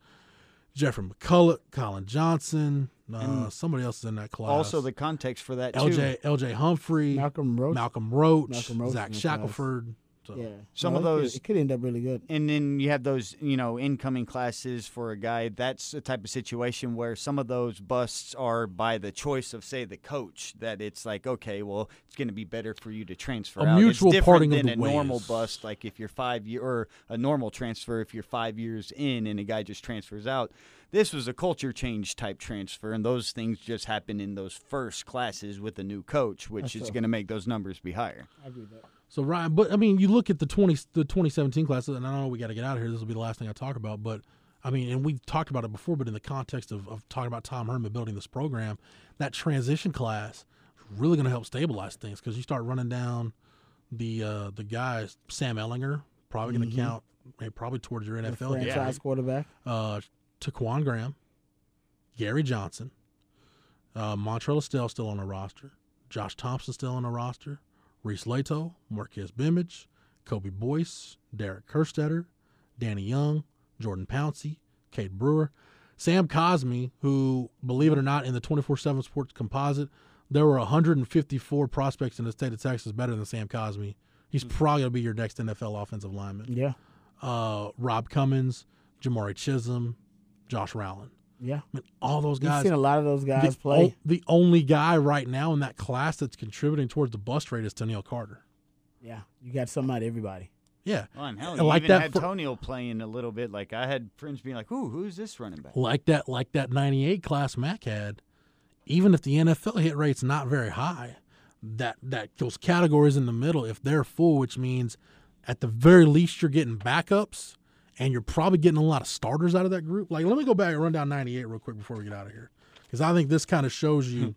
Jeffrey McCulloch, Collin Johnson. Uh, somebody else is in that class. Also, the context for that too. LJ LJ Humphrey, Malcolm Roach. Malcolm Roach, Malcolm Roach Zach Shackelford. class. So Yeah. Some No, of it could- those- it could end up really good. And then you have those, you know, incoming classes for a guy. That's a type of situation where some of those busts are by the choice of, say, the coach. That it's like, okay, well, it's going to be better for you to transfer A out. mutual it's different parting of than the a normal bust. Like if you're five year or a normal transfer, if you're five years in and a guy just transfers out. This was a culture change type transfer, and those things just happen in those first classes with a new coach, which is going to make those numbers be higher. I agree with that. So Ryan, but I mean, you look at the twenty the twenty seventeen class, and I know we got to get out of here. This will be the last thing I talk about, but I mean, and we've talked about it before, but in the context of, of talking about Tom Herman building this program, that transition class is really going to help stabilize things because you start running down the uh, the guys. Sam Ehlinger probably going to count, eh, probably towards your NFL. hit franchise rate. quarterback. Uh, Taquon Graham, Gary Johnson, uh, Montrell Estell still on the roster, Josh Thompson still on the roster, Reese Leitao, Marqez Bimage, Kobe Boyce, Derek Kerstetter, Danny Young, Jordan Pouncey, Cade Brewer, Sam Cosmi, who, believe it or not, in the 24 7 Sports Composite, there were 154 prospects in the state of Texas better than Sam Cosmi. He's probably going to be your next NFL offensive lineman. Yeah. Uh, Rob Cummins, Jamari Chisholm, Josh Rowland. Yeah. I mean, all those guys. You've guys. seen a lot of those guys the, play. o- the only guy right now in that class that's contributing towards the bust rate is Tennille Carter. yeah. You got some out of everybody. Yeah. Oh, and hell, I you like even that had for- Tonio playing a little bit. Like I had friends being like, "Ooh, who's this running back?" like that like that 98 class Mack had, even if the NFL hit rate's not very high, that that those categories in the middle, if they're full, which means at the very least you're getting backups and you're probably getting a lot of starters out of that group. Like, let me go back and run down 98 real quick before we get out of here, because I think this kind of shows you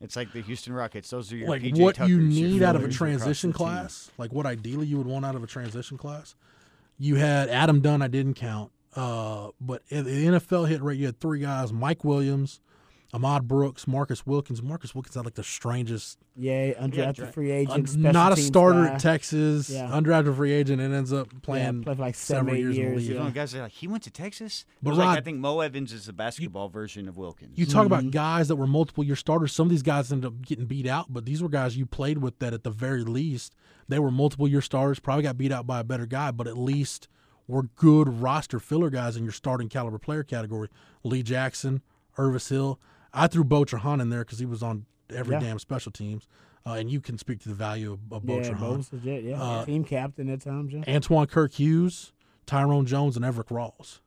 It's like the Houston Rockets. Those are your like PJ what Tuckers, you need out of a transition class, like what ideally you would want out of a transition class. You had Adam Dunn, I didn't count, uh, but the NFL hit rate, you had three guys: Mike Williams, Ahmad Brooks, Marcus Wilkins. Marcus Wilkins had like the strangest, Yeah, undrafted dra- free agent. un- not a starter guy. at Texas, Yeah. undrafted free agent, and ends up playing Yeah, played for like seven, several eight years, in the league. You know, Yeah. guys are like, he went to Texas. But It was like, I think Mo Evans is the basketball version of Wilkins. You talk Mm-hmm. about guys that were multiple year starters. Some of these guys ended up getting beat out, but these were guys you played with that at the very least they were multiple year starters. Probably got beat out by a better guy, but at least were good roster filler guys in your starting caliber player category. Lee Jackson, Irvis Hill. I threw Bo Trahan in there because he was on every Yeah. damn special teams, uh, and you can speak to the value of, of Bo Yeah, Trahan. Bo's legit. Yeah, Uh, team captain at times. Yeah. Antoine Kirk Hughes, Tyrone Jones, and Everett Rawls.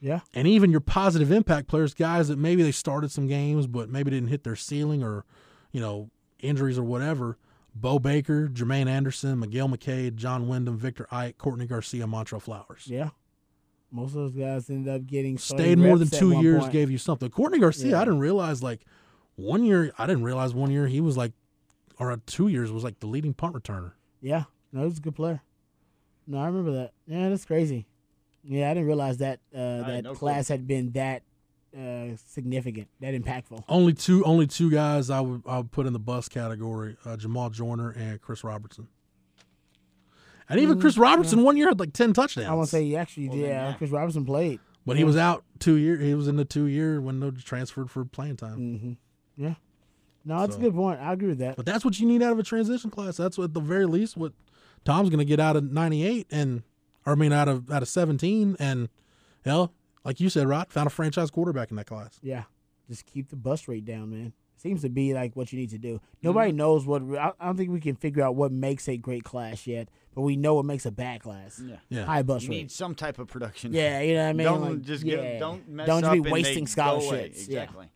yeah. and even your positive impact players, guys that maybe they started some games but maybe didn't hit their ceiling or, you know, injuries or whatever. Bo Baker, Jermaine Anderson, Miguel McCade, John Wyndham, Victor Ike, Courtney Garcia, Montrell Flowers. Yeah. Most of those guys ended up getting Stayed more than two years, point. gave you something. Courtney Garcia, Yeah. I didn't realize like one year, I didn't realize one year he was like, or two years was like the leading punt returner. Yeah, no, he was a good player. No, I remember that. Yeah, that's crazy. Yeah, I didn't realize that uh, that no clue. class had been that uh, significant, that impactful. Only two, only two guys I would I would put in the bus category: uh, Jamal Joyner and Chris Robertson. And even Chris Robertson one year had like ten touchdowns. I want to say he actually, Well, then, yeah, yeah. because Robinson played. But he was out two year. He was in the two year window transferred for playing time. hmm Yeah. No, that's So- a good point. I agree with that. But that's what you need out of a transition class. That's what, at the very least what Tom's going to get out of ninety eight and, or I mean out of out of seventeen and, hell, like you said, Rod found a franchise quarterback in that class. Yeah, just keep the bus rate down, man. Seems to be like what you need to do. Nobody mm-hmm. knows what. I, I don't think we can figure out what makes a great class yet, but we know what makes a bad class. Yeah. Yeah. High bus You rate. need some type of production. Yeah, you know what I mean. Don't Like, just yeah. don't mess Don't up be and they wasting go away. scholarships. Yeah. Exactly.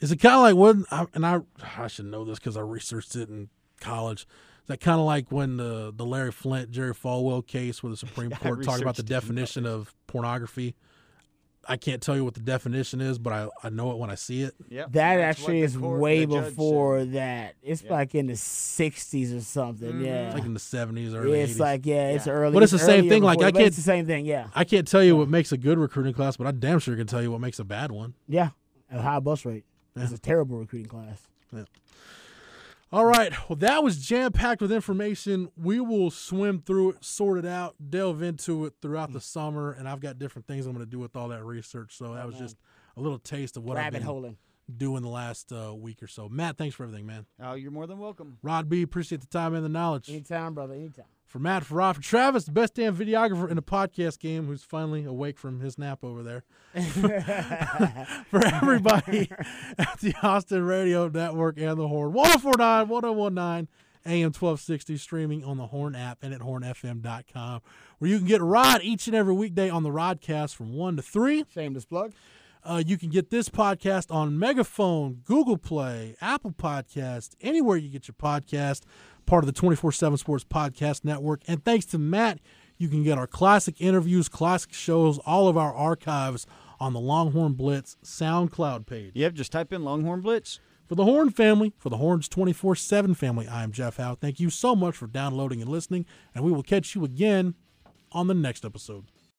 Is it kind of like when I, and I I should know this because I researched it in college. Is that kind of like when the the Larry Flynt Jerry Falwell case where the Supreme Court talked about the researched it in definition of pornography? I can't tell you what the definition is, but I, I know it when I see it. Yeah, That That's actually is court- way before said. that. It's Yeah. like in the '60s or something. Yeah, It's like in the seventies, early it's 80s. like yeah, it's Yeah. early. But it's the same earlier thing, like, I can't- the same thing. Yeah, I can't tell you what makes a good recruiting class, but I damn sure can tell you what makes a bad one. yeah, a high bus rate. It's a terrible recruiting class. All right. Well, that was jam packed with information. We will swim through it, sort it out, delve into it throughout the summer, and I've got different things I'm going to do with all that research. So that was just a little taste of what I've been holing. doing the last uh, week or so. Matt, thanks for everything, man. Oh, you're more than welcome. Rod B, appreciate the time and the knowledge. Anytime, brother. Anytime. For Matt, for Rod, for Travis, the best damn videographer in the podcast game, who's finally awake from his nap over there. for everybody at the Austin Radio Network and the Horn. 1049, 1019, AM 1260, streaming on the Horn app and at hornfm.com, where you can get Rod each and every weekday on the Rodcast from 1 to 3. Shameless plug. Uh, you can get this podcast on Megaphone, Google Play, Apple Podcast, anywhere you get your podcast, part of the 24 7 Sports Podcast Network. And thanks to Matt, you can get our classic interviews, classic shows, all of our archives on the Longhorn Blitz SoundCloud page. Yep, just type in Longhorn Blitz. For the Horn family, for the Horns 24 7 family, I am Jeff Howe. Thank you so much for downloading and listening, and we will catch you again on the next episode.